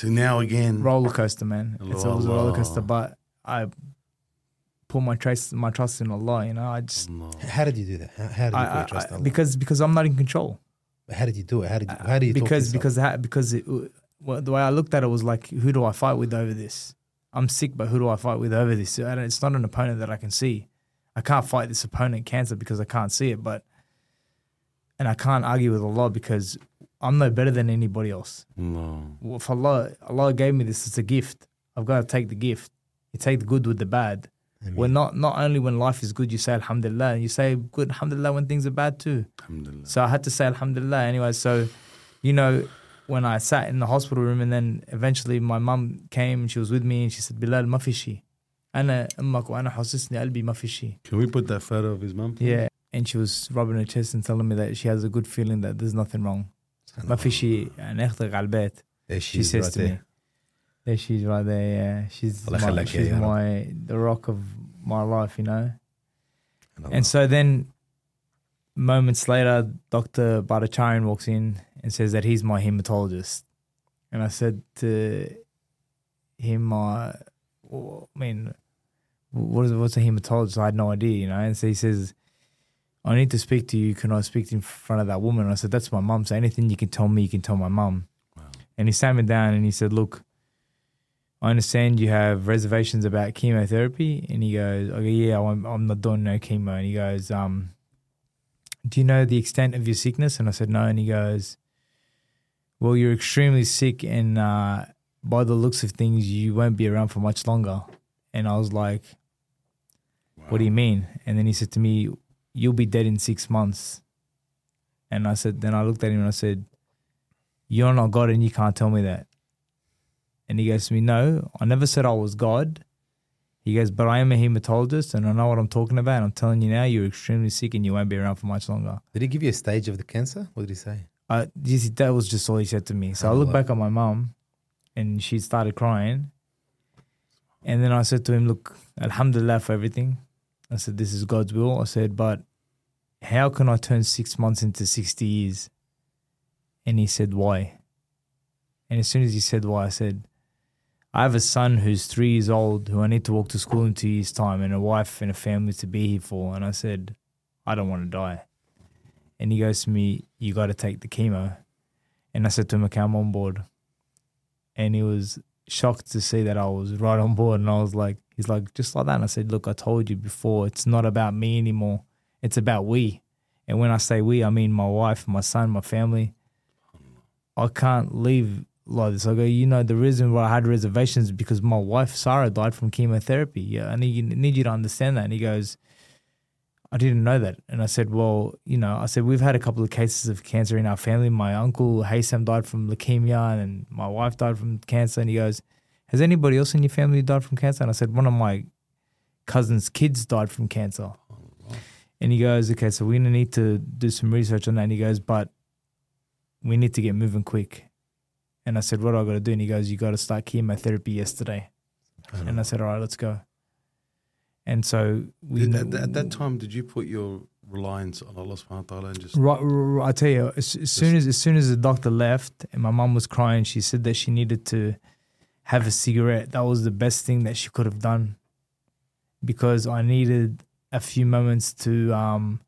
to now again. roller coaster, man. It's always a roller coaster, but I put my trust, my trust in Allah. You know, I just oh, No. How did you do that? How, how did you I, put your trust I- in Allah? because because I'm not in control. How did you do it? How did you, how do you because yourself? because ha- because it, well, the way I looked at it was like, who do I fight with over this? I'm sick, but who do I fight with over this? I It's not an opponent that I can see. I can't fight this opponent cancer because I can't see it, but and I can't argue with Allah because I'm no better than anybody else. No. Well, if Allah Allah gave me this, it's a gift. I've got to take the gift. You take the good with the bad. Ameen. When not not only when life is good, you say Alhamdulillah. You say good Alhamdulillah when things are bad too. Alhamdulillah. So I had to say Alhamdulillah anyway. So, you know, when I sat in the hospital room and then eventually my mum came and she was with me and she said, Bilal, ما في شيء. أنا أمك وأنا حسسني قلبي ما في شيء. Can we put that photo of his mum? please? Yeah. And she was rubbing her chest and telling me that she has a good feeling that there's nothing wrong. ما في شيء يعني أختك على البيت. There She she is says right to there. me. There she's right there, yeah. She's Allah my, يخليك يا she's رب. my the rock of my life, you know. Allah. And so then, moments later, Dr. Bhattacharyan walks in and says that he's my hematologist. And I said to him, uh, well, I mean, what is, what's a hematologist? I had no idea, you know. And so he says, I need to speak to you. Can I speak in front of that woman? And I said, That's my mum. So anything you can tell me, you can tell my mum. Wow. And he sat me down and he said, Look, I understand you have reservations about chemotherapy. And he goes, Okay, yeah, I'm, I'm not doing no chemo. And he goes, um, Do you know the extent of your sickness? And I said, No. And he goes, Well, you're extremely sick. And uh, by the looks of things, you won't be around for much longer. And I was like, What do you mean? And then he said to me, You'll be dead in six months. And I said, Then I looked at him and I said, You're not God and you can't tell me that. And he goes to me, No, I never said I was God. He goes, But I am a hematologist and I know what I'm talking about. And I'm telling you now, you're extremely sick and you won't be around for much longer. Did he give you a stage of the cancer? What did he say? Uh, that was just all he said to me. So I looked back at my mum and she started crying. And then I said to him, Look, Alhamdulillah for everything. I said, This is God's will. I said, But how can I turn six months into 60 years? And he said, Why? And as soon as he said why, I said, I have a son who's three years old who I need to walk to school in two years' time and a wife and a family to be here for. And I said, I don't want to die. And he goes to me, You got to take the chemo. And I said to him, Okay, I'm on board. And he was shocked to see that I was right on board. And I was like, He's like, Just like that. And I said, Look, I told you before, it's not about me anymore. It's about we. And when I say we, I mean my wife, my son, my family. I can't leave like this. I go, you know, the reason why I had reservations because my wife, Sarah, died from chemotherapy. Yeah, I need you, need you to understand that. And he goes, I didn't know that. And I said, well, you know, I said, we've had a couple of cases of cancer in our family. My uncle, Haysam, died from leukemia and my wife died from cancer. And he goes, has anybody else in your family died from cancer? And I said, one of my cousin's kids died from cancer. And he goes, okay, so we're going to need to do some research on that. And he goes, but we need to get moving quick. And I said, what do I got to do? And he goes, you got to start chemotherapy yesterday. And I said, all right, let's go. And so we Did, at, at that time, did you put your reliance on Allah subhanahu wa ta'ala and just Right, right, I tell you, as, as soon as as soon as the doctor left and my mum was crying, she said that she needed to have a cigarette. That was the best thing that she could have done because I needed a few moments to um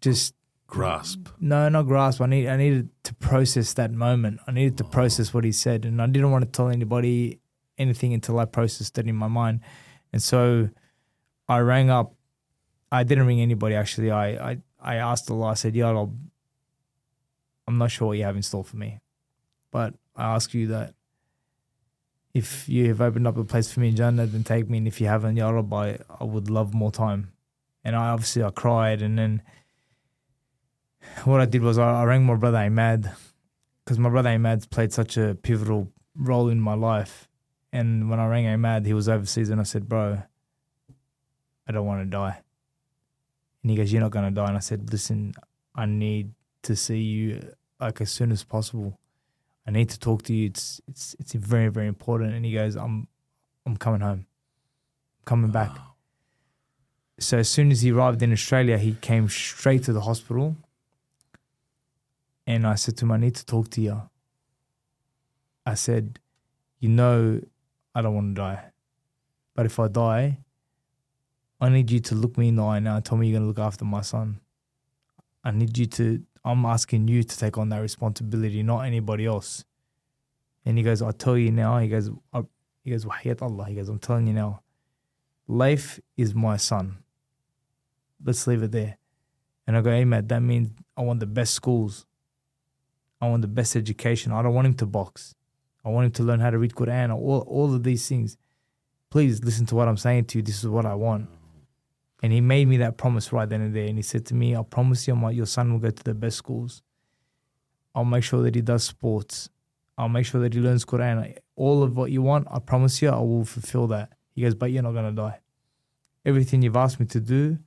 just grasp? no, not grasp. I need I needed to process that moment. I needed to process what he said, and I didn't want to tell anybody anything until I processed it in my mind. And so I rang up. I didn't ring anybody actually. I I, I asked Allah. I said, "Ya Allah, I'm not sure what you have in store for me, but I ask you that if you have opened up a place for me in Jannah, then take me. And if you haven't, Ya Allah, I, I would love more time." And I obviously I cried, and then what I did was I, I rang my brother Ahmad because my brother Ahmad played such a pivotal role in my life. And when I rang Ahmad, he was overseas, and I said, "Bro, I don't want to die." And he goes, "You're not going to die." And I said, "Listen, I need to see you like as soon as possible. I need to talk to you. It's it's it's very very important." And he goes, "I'm I'm coming home, I'm coming back." So as soon as he arrived in Australia, he came straight to the hospital. And I said to him, I need to talk to you. I said, You know, I don't want to die. But if I die, I need you to look me in the eye now and tell me you're going to look after my son. I need you to, I'm asking you to take on that responsibility, not anybody else. And he goes, I'll tell you now. He goes, I, he goes, Wahiyat Allah. He goes, I'm telling you now. Life is my son. Let's leave it there. And I go, hey, Matt, that means I want the best schools. I want the best education. I don't want him to box. I want him to learn how to read Quran, all, all of these things. Please listen to what I'm saying to you. This is what I want. And he made me that promise right then and there. And he said to me, I promise you, my, your son will go to the best schools. I'll make sure that he does sports. I'll make sure that he learns Quran. All of what you want, I promise you, I will fulfill that. He goes, but you're not going to die. Everything you've asked me to do,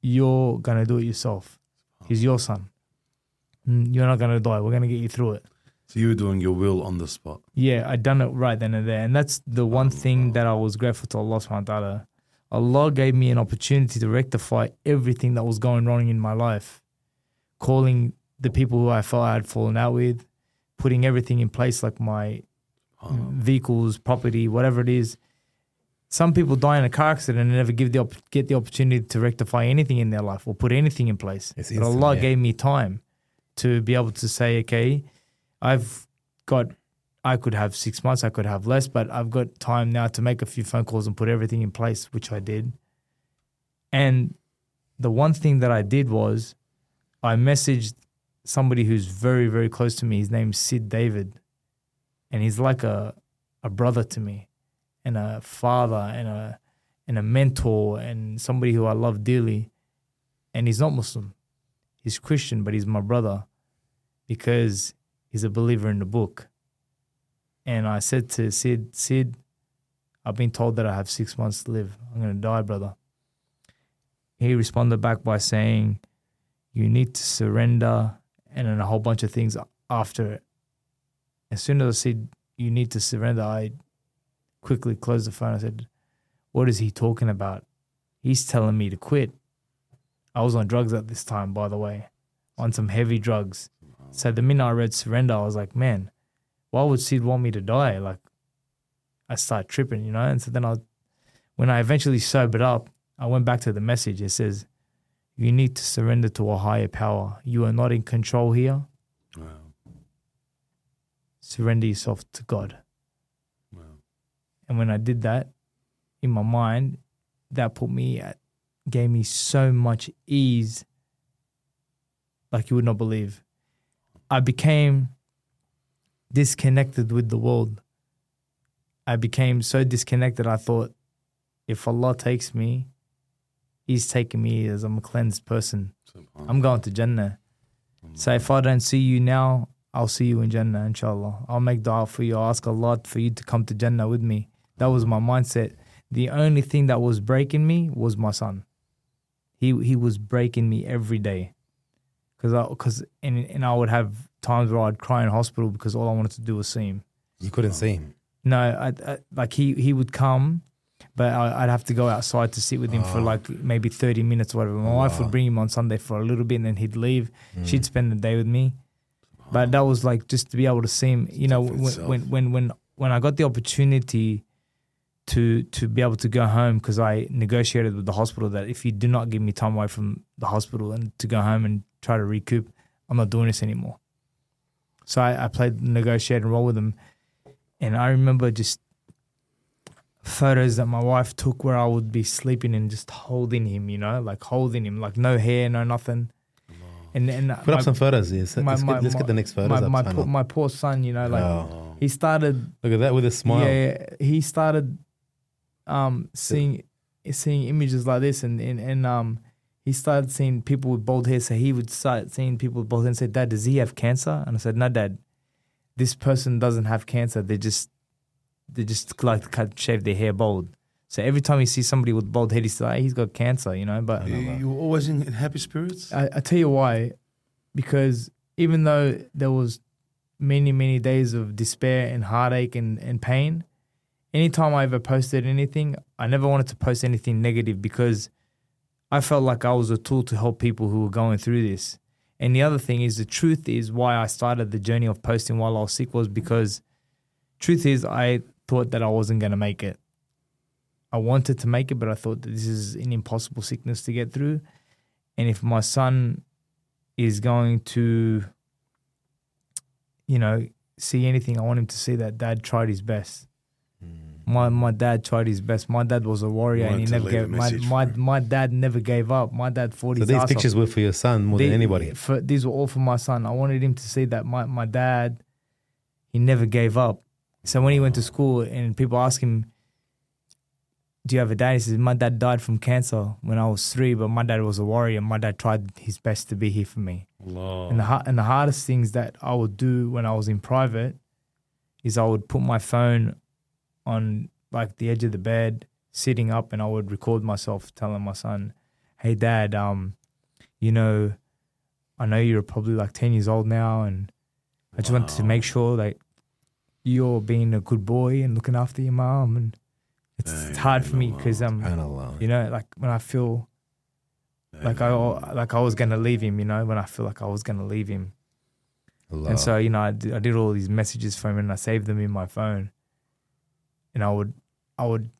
you're going to do it yourself. He's your son. Mm, You're not going to die. We're going to get you through it. So you were doing your will on the spot. Yeah, I done it right then and there. And that's the one oh, thing that I was grateful to Allah subhanahu wa ta'ala. Allah gave me an opportunity to rectify everything that was going wrong in my life. Calling the people who I felt I had fallen out with, putting everything in place like my vehicles, property, whatever it is. Some people die in a car accident and never give the op- get the opportunity to rectify anything in their life or put anything in place. It's but instant, Allah yeah. gave me time to be able to say, okay, I've got, I could have six months, I could have less, but I've got time now to make a few phone calls and put everything in place, which I did. And the one thing that I did was I messaged somebody who's very, very close to me. His name's Sid David. And he's like a, a brother to me and a father and a and a mentor and somebody who I love dearly. And he's not Muslim. He's Christian, but he's my brother because he's a believer in the book. And I said to Sid, Sid, I've been told that I have six months to live. I'm going to die, brother. He responded back by saying, You need to surrender, and then a whole bunch of things after it. As soon as I said, You need to surrender, I quickly closed the phone. I said, What is he talking about? He's telling me to quit. I was on drugs at this time, by the way, on some heavy drugs. So the minute I read surrender, I was like, Man, why would Sid want me to die? Like, I start tripping, you know? And so then I, when I eventually sobered up, I went back to the message. It says, You need to surrender to a higher power. You are not in control here. Wow. Surrender yourself to God. Wow. And when I did that, in my mind, that put me at, gave me so much ease, like you would not believe. I became disconnected with the world. I became so disconnected. I thought, if Allah takes me, He's taking me as I'm a cleansed person. I'm going to Jannah. So if I don't see you now, I'll see you in Jannah, inshallah. I'll make dua for you. I'll ask Allah for you to come to Jannah with me. That was my mindset. The only thing that was breaking me was my son. He he was breaking me every day. Because I because and and I would have times where I'd cry in hospital because all I wanted to do was see him. You couldn't see him. No, I, I like he he would come, but I, I'd have to go outside to sit with him for Oh. like maybe thirty minutes or whatever. My wife would bring him on Sunday for a little bit, and then he'd leave. Mm. She'd spend the day with me, but that was like just to be able to see him. You know, when when when when when I got the opportunity to to be able to go home because I negotiated with the hospital that if you do not give me time away from the hospital and to go home and try to recoup, I'm not doing this anymore. So I, I played negotiating role with him, and I remember just photos that my wife took where I would be sleeping and just holding him, you know, like holding him, like no hair, no nothing. And and Put up some photos. Yes. my- let's, my- get, let's my- get the next photos my up. my, poor, my poor son, you know, like Oh. he started Look at that with a smile. yeah, he started um seeing seeing images like this and, and and um he started seeing people with bald hair so he would start seeing people with bald hair and say dad does he have cancer? And i said no dad this person doesn't have cancer. They just they just like to cut shave their hair bald. So every time you see somebody with bald head he's like he's got cancer you know but You, you were always in, in happy spirits. I, I tell you why, because even though there was many many days of despair and heartache and, and pain, anytime I ever posted anything, I never wanted to post anything negative because I felt like I was a tool to help people who were going through this. And the other thing is the truth is why I started the journey of posting while I was sick was because truth is I thought that I wasn't gonna make it. I wanted to make it, but I thought that this is an impossible sickness to get through. And if my son is going to, you know, see anything, I want him to see that dad tried his best. My my dad tried his best. My dad was a warrior, and he never gave. My message my, my dad never gave up. My dad fought So his these ass off. pictures were for your son more than anybody. For, these were all for my son. I wanted him to see that my, my dad, he never gave up. So when he went to school and people ask him, "Do you have a dad?" He says, "My dad died from cancer when I was three, but my dad was a warrior. My dad tried his best to be here for me." Allah. And the har- and the hardest things that I would do when I was in private is I would put my phone on like the edge of the bed, sitting up, and I would record myself telling my son, "Hey, Dad, um, you know, I know you're probably like ten years old now, and I just wanted to make sure that you're being a good boy and looking after your mom, and it's, it's hard for me Allah. because um, Subhanallah. you know, like when I feel like I like I was gonna leave him, you know, when I feel like I was gonna leave him. Allah. And so, you know, I did, I did all these messages for him and I saved them in my phone. And I would, I would,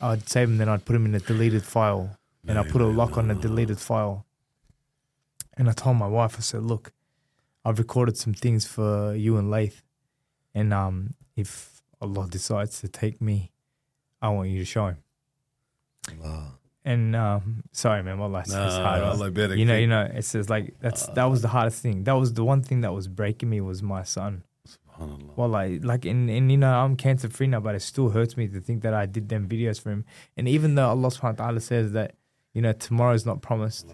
I would save them, then I'd put them in a deleted file and I put a lock on the deleted file. And I told my wife, I said, look, I've recorded some things for you and Lath. And um, if Allah decides to take me, I want you to show him. Allah. And um, sorry, man, it's, it's Nah, hard. Allah better you know, you know, it's just like that's that was the hardest thing. That was the one thing that was breaking me was my son. Well, like, like, and, and you know, I'm cancer free now, but it still hurts me to think that I did them videos for him. And even though Allah Subhanahu wa Taala says that, you know, tomorrow's not promised,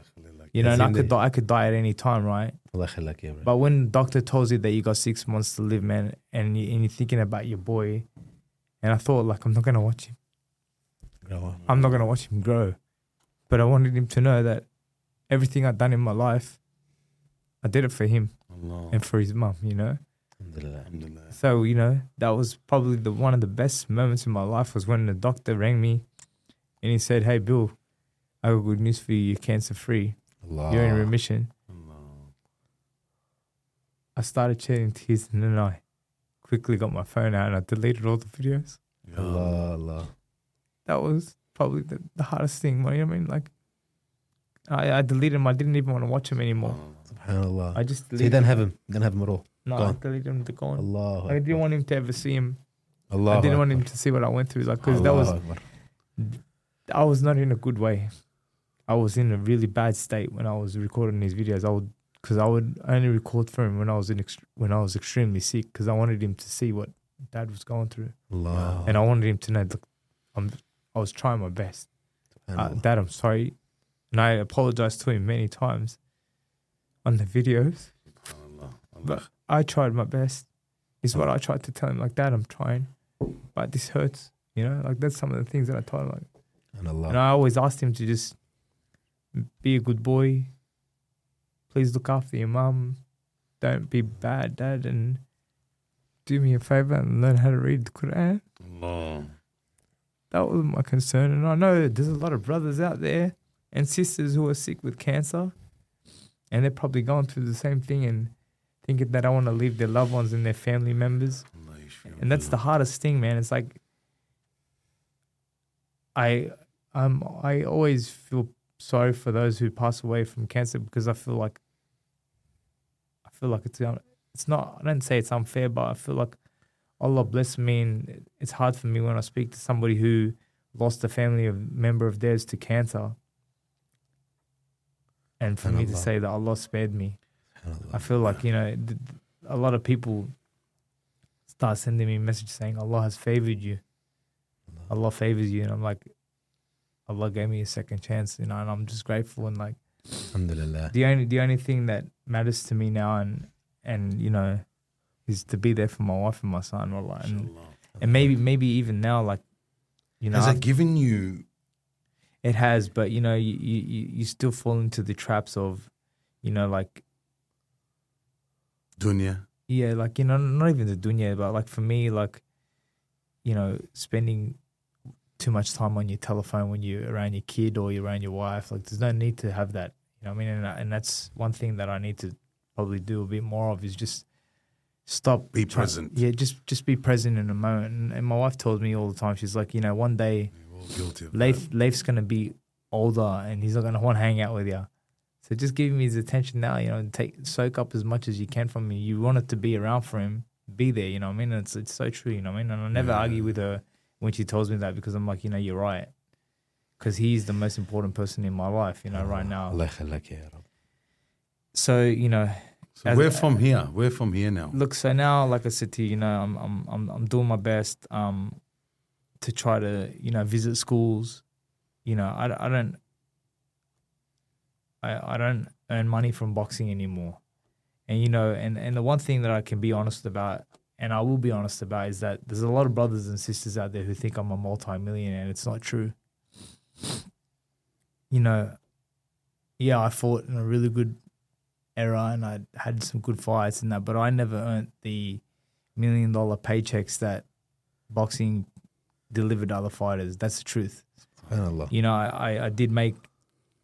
you know, and I could die, I could die at any time, right? Allah khalak, yeah, bro. But when doctor tells you that you got six months to live, man, and, you, and you're thinking about your boy, and I thought like I'm not gonna watch him. Grow. I'm not gonna watch him grow, but I wanted him to know that everything I'd done in my life, I did it for him and for his mum. You know. Alhamdulillah. Alhamdulillah. So you know that was probably the one of the best moments in my life was when the doctor rang me, and he said, "Hey Bill, I got good news for you. You're cancer free. You're in remission." Allah. I started shedding tears, and then I quickly got my phone out and I deleted all the videos. Allah. Allah, Allah. That was probably the, the hardest thing. You know what I mean? Like, I, I deleted them. I didn't even want to watch them anymore. Subhanallah. I just So you deleted. don't have him. You don't have him at all. No, I deleted them to go on. Allah. I didn't want him to ever see him. Allah. I didn't want him to see what I went through. Like, because that was I was not in a good way. I was in a really bad state when I was recording these videos. I would, because I would only record for him when I was in ext- when I was extremely sick, because I wanted him to see what Dad was going through, Allah. and I wanted him to know, look, I'm, I was trying my best. Uh, Dad, I'm sorry, and I apologized to him many times on the videos. But I tried my best. Is what I tried to tell him, like, Dad, I'm trying, but this hurts. You know, like that's some of the things that I told him, like. And And I always asked him to just be a good boy, please look after your mum. Don't be bad, dad, and do me a favor and learn how to read the Quran. Allah. That was my concern. And I know there's a lot of brothers out there and sisters who are sick with cancer, and they're probably going through the same thing and thinking that I want to leave their loved ones and their family members. And that's the hardest thing, man. It's like I um I always feel sorry for those who pass away from cancer because I feel like I feel like it's it's not I don't say it's unfair, but I feel like Allah bless me and it's hard for me when I speak to somebody who lost a family of member of theirs to cancer. And for me to say that Allah spared me. I feel like you know a lot of people start sending me messages saying Allah has favored you. Allah favors you, and I'm like, Allah gave me a second chance, you know, and I'm just grateful. And like Alhamdulillah. the only the only thing that matters to me now, and and you know, is to be there for my wife and my son, Allah, and and maybe maybe even now, like you know, Has that given you it has, but you know, you you you still fall into the traps of, you know, like dunya? yeah, like you know, not even the dunya, but like for me, like you know, spending too much time on your telephone when you're around your kid or you're around your wife, like there's no need to have that. You know, what I mean, and, and that's one thing that I need to probably do a bit more of is just stop Be try- present. Yeah, just just be present in the moment. And, and my wife tells me all the time, she's like, you know, one day We're guilty of Leif Leif's gonna be older and he's not gonna want to hang out with you. So just give him his attention now, you know, and take soak up as much as you can from me. You want it to be around for him, be there, you know what I mean? And it's it's so true, you know what I mean? And I never Yeah. argue with her when she tells me that because I'm like, you know, you're right. Because he's the most important person in my life, you know, right now. Allah yakhlak ya Rab. So, you know. So we're from here. We're from here now. look, so now, like I said to you, you know, I'm I'm I'm I'm doing my best um to try to you know visit schools. You know, I, I don't I I don't earn money from boxing anymore, and you know, and and the one thing that I can be honest about, and I will be honest about, is that there's a lot of brothers and sisters out there who think I'm a multi-millionaire, and it's not true. You know, yeah, I fought in a really good era and I had some good fights and that, but I never earned the million dollar paychecks that boxing delivered to other fighters. That's the truth. You know, I, I did make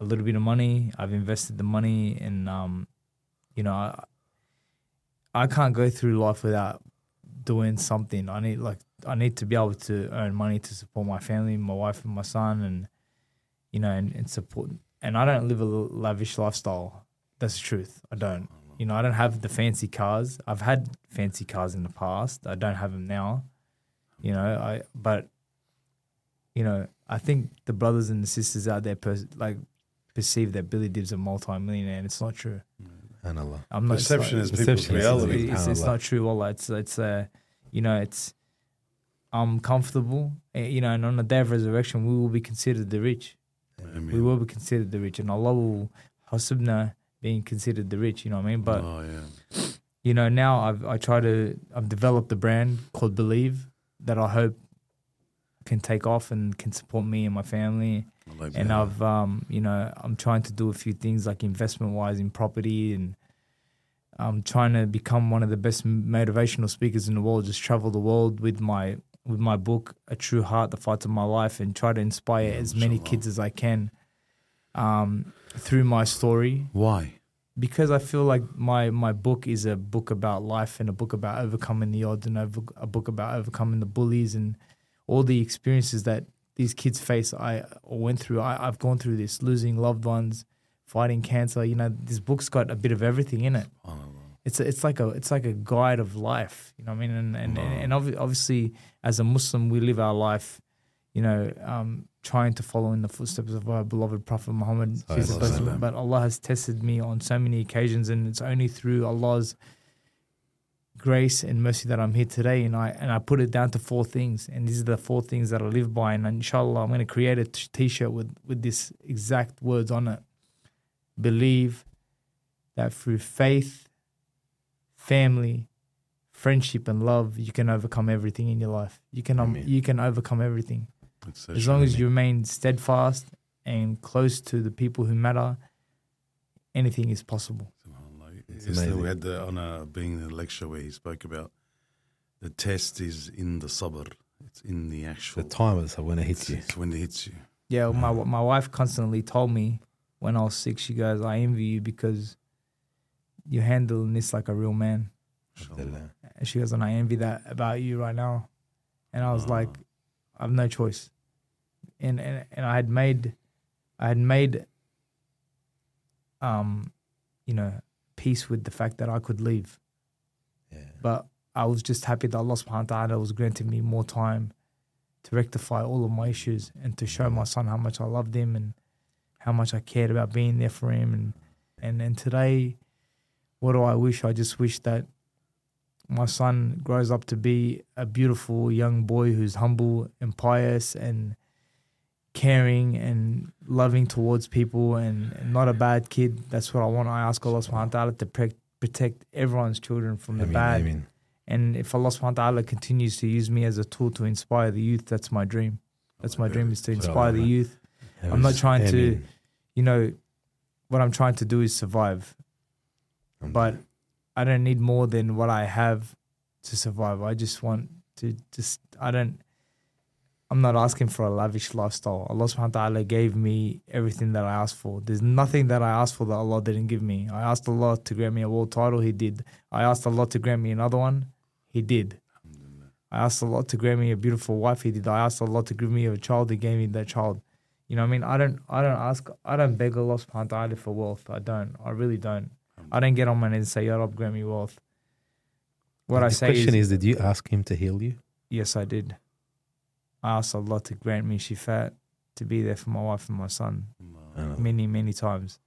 a little bit of money. I've invested the money and um, you know, I, I can't go through life without doing something. I need like I need to be able to earn money to support my family, my wife and my son and you know, and, and support and I don't live a lavish lifestyle. That's the truth. I don't. You know, I don't have the fancy cars. I've had fancy cars in the past. I don't have them now. You know, I but you know, I think the brothers and the sisters out there per, like perceive that Billy Dib's a multi-millionaire, and it's not true. SubhanAllah. I'm not Perception it's is not- people's Perception reality. It's, it's SubhanAllah. not true. Wallah. It's it's uh, you know, it's I'm comfortable. eh, You know, and on the day of resurrection, we will be considered the rich. I mean, We will be considered the rich, and Allah will hasubna being considered the rich. You know what I mean? But oh, yeah. you know, now I've I try to I've developed a brand called Billyve that I hope can take off and can support me and my family. Allah And yeah. I've um, you know, I'm trying to do a few things like investment wise in property and I'm trying to become one of the best motivational speakers in the world, just travel the world with my with my book, A True Heart, The Fight of My Life, and try to inspire Yeah, as many mashallah. kids as I can um, through my story Why? because I feel like my my book is a book about life and a book about overcoming the odds and over, a book about overcoming the bullies and all the experiences that these kids face. I went through. I, I've gone through this, losing loved ones, fighting cancer. You know, this book's got a bit of everything in it. SubhanAllah. It's a, it's like a it's like a guide of life. You know what I mean? And and and, and obvi- obviously, as a Muslim, we live our life. You know, um, trying to follow in the footsteps of our beloved Prophet Muhammad. But Allah has tested me on so many occasions, and it's only through Allah's grace and mercy that I'm here today. And I and I put it down to four things, and these are the four things that I live by. And inshallah, I'm going to create a t shirt with with this exact words on it. Believe that through faith, family, friendship, and love, you can overcome everything in your life. You can um, you can overcome everything so as long as you remain steadfast and close to the people who matter. Anything is possible. Yesterday amazing. we had the honor of being in a lecture where he spoke about the test is in the sabr. It's in the actual. The time is when it hits it's, you. it's when it hits you. Yeah, my my wife constantly told me when I was sick. She goes, "I envy you because you're handling this like a real man." Alhamdulillah. And she goes, "And I envy that about you right now." And I was Wow. like, "I have no choice." And and and I had made, I had made, um, you know, peace with the fact that I could leave. Yeah. But I was just happy that Allah subhanahu wa ta'ala was granting me more time to rectify all of my issues and to show my son how much I loved him and how much I cared about being there for him and and and today what do I wish? I just wish that my son grows up to be a beautiful young boy who's humble and pious and caring and loving towards people and, and not a bad kid. That's what I want. I ask Allah subhanahu wa ta'ala to pre- protect everyone's children from the Ameen, bad. ameen. And if Allah subhanahu wa ta'ala continues to use me as a tool to inspire the youth, that's my dream. That's my dream is to inspire the youth. I'm not trying to, you know, what I'm trying to do is survive. But I don't need more than what I have to survive. I just want to just I don't I'm not asking for a lavish lifestyle. Allah subhanahu wa ta'ala gave me everything that I asked for. There's nothing that I asked for that Allah didn't give me. I asked Allah to grant me a world title, He did. I asked Allah to grant me another one, He did. I asked Allah to grant me a beautiful wife, He did. I asked Allah to give me a child, He gave me that child. You know what I mean? I don't I don't ask I don't beg Allah subhanahu wa ta'ala for wealth. I don't. I really don't. I don't get on my knees and say, Ya Rab, grant me wealth. What I say question is, is, did you ask him to heal you? yes, I did. I asked Allah to grant me shifat, to be there for my wife and my son many, many times.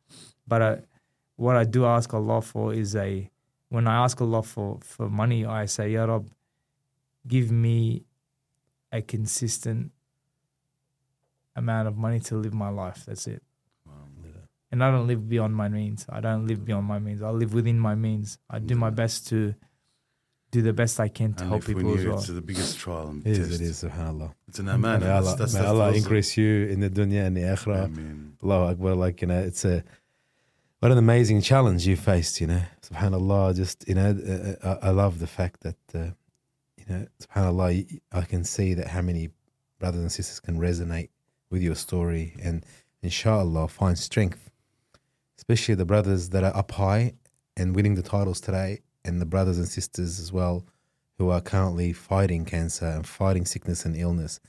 But uh, what I do ask Allah for is a, when I ask Allah for, for money, I say, Ya Rab, give me a consistent amount of money to live my life. That's it. And I don't live beyond my means. I don't live beyond my means. I live within my means. I do my best to do the best I can to And help if we people as well. it's the biggest trial and It test. is, it is, subhanAllah. It's an aman. May Allah, that's, may Allah increase you in the dunya and the akhirah. Amen. Allahu Akbar, like, you know, it's a, what an amazing challenge you faced, you know. Subhanallah, just, you know, uh, uh, I, I love the fact that, uh, you know, subhanallah, I can see that how many brothers and sisters can resonate with your story and inshallah find strength, especially the brothers that are up high and winning the titles today and the brothers and sisters as well who are currently fighting cancer and fighting sickness and illness.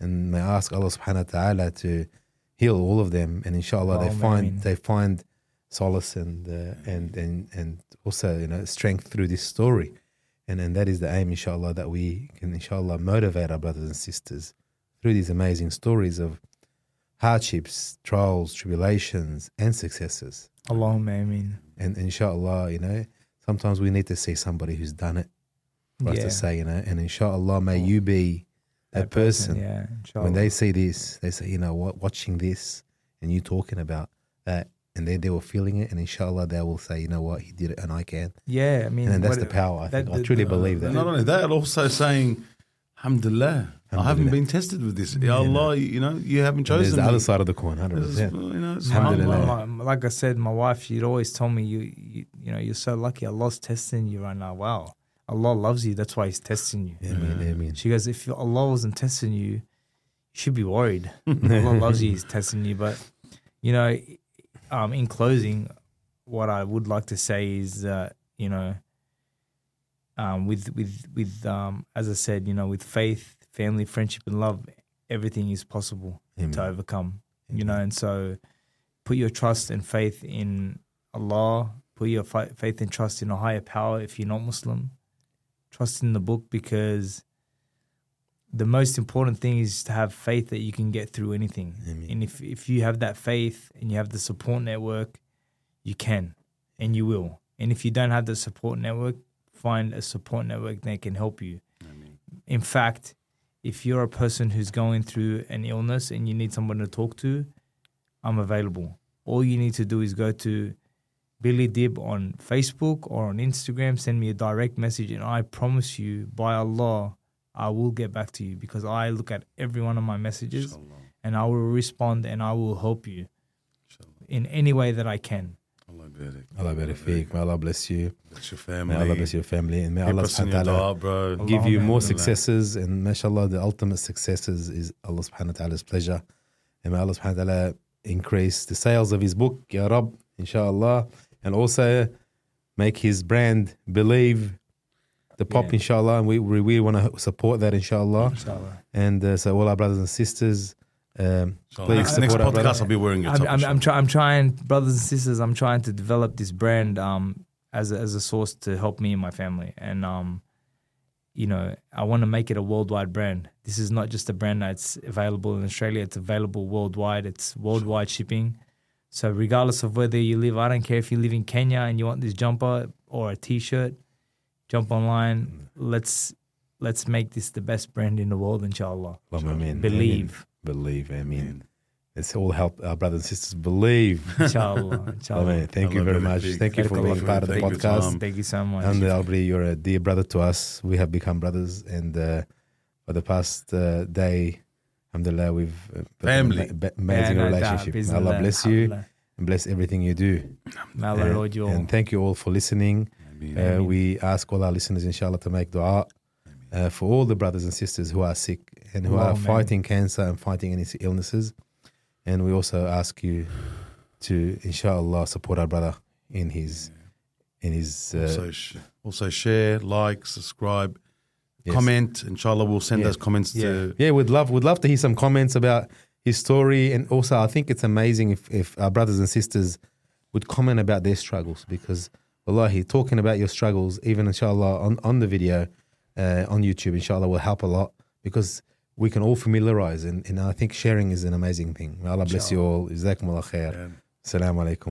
And may I ask Allah subhanahu wa ta'ala to heal all of them and inshallah they find they find solace and uh, and and and also you know strength through this story and and that is the aim inshallah that we can inshallah motivate our brothers and sisters through these amazing stories of hardships trials tribulations and successes Allahumma ameen. and inshallah you know sometimes we need to see somebody who's done it for us to say you know and inshallah may you be that, person, Yeah, inshallah. when they see this, they say, you know what, watching this and you talking about that, and then they were feeling it, and inshallah, they will say, you know what, he did it and I can. yeah, I mean, And that's the power, I that- think. I truly the- believe that. Not only that, also saying, Alhamdulillah, I haven't been tested with this. Ya Allah, you know, you haven't And there's chosen the me. other side of the coin, 100%. you know, it's My- my- like I said, my wife, she'd always tell me, you, you, you know, you're so lucky. Allah's testing you right now. Wow, Allah loves you. That's why He's testing you. Ameen, ameen. She goes, if Allah wasn't testing you, you should be worried. Allah loves you. He's testing you. But you know, um, in closing, what I would like to say is that you know, um, with with with um, as I said, you know, with faith, family, friendship, and love, everything is possible Amen. to overcome. You know, and so put your trust and faith in Allah. Put your fi- faith and trust in a higher power. If you're not Muslim, trust in the book because the most important thing is to have faith that you can get through anything. Amen. And if if you have that faith and you have the support network, you can and you will. And if you don't have the support network, find a support network that can help you. In fact, if you're a person who's going through an illness and you need someone to talk to, I'm available. All you need to do is go to Billy Dib on Facebook or on Instagram, send me a direct message, and I promise you, by Allah, I will get back to you because I look at every one of my messages and I will respond and I will help you in any way that I can. Allah barik. Allah barik feek. May Allah bless you. Bless your May family. Allah bless your family. And may Keep Allah subhanahu wa ta'ala bro. give you more successes. And mashallah, the ultimate successes is Allah subhanahu wa ta'ala's pleasure. And may Allah subhanahu wa ta'ala increase the sales of his book, Ya Rab, inshallah. And also make his brand believe the pop, Yeah. inshallah. And we, we really want to support that, inshallah. Inshallah. And uh, so, all our brothers and sisters, um, Inshallah. please Next support our podcast, brother. I'll be wearing your I'm, top. I'm, I'm, try, I'm trying, brothers and sisters, I'm trying to develop this brand um, as, a, as a source to help me and my family. And, um, you know, I want to make it a worldwide brand. This is not just a brand that's available in Australia, it's available worldwide. It's worldwide shipping. So, regardless of whether you live, I don't care if you live in Kenya and you want this jumper or a t shirt, jump online. Let's let's make this the best brand in the world, inshallah. Allahumma ameen. Believe. Ameen. Believe. I mean, let's all help our brothers and sisters believe. Inshallah. inshallah. Amen. Thank you very much. feek. Thank you for being part of the Thank podcast. Tom. Thank you so much. And uh, Albri, you're a dear brother to us. We have become brothers, and uh, for the past uh, day, alhamdulillah, we've uh, Family. ama- amazing Yeah, no doubt. relationship. May Allah bless you Alhamdulillah. and bless everything you do. Allah Uh, reward and thank you all for listening. Uh, we ask all our listeners, inshallah, to make dua uh, for all the brothers and sisters who are sick and who are Allahumma fighting cancer and fighting any illnesses. And we also ask you to, inshallah, support our brother in his in his uh, also, sh- also share, like, subscribe, yes. comment. Inshallah, we'll send Yeah. those comments to. Yeah, we'd love we'd love to hear some comments about his story, and also I think it's amazing if if our brothers and sisters would comment about their struggles because wallahi, talking about your struggles, even inshallah on on the video uh, on YouTube, inshallah will help a lot because we can all familiarize, and, and I think sharing is an amazing thing. May Allah bless you all. Jazakumullah khair. Assalamu alaikum.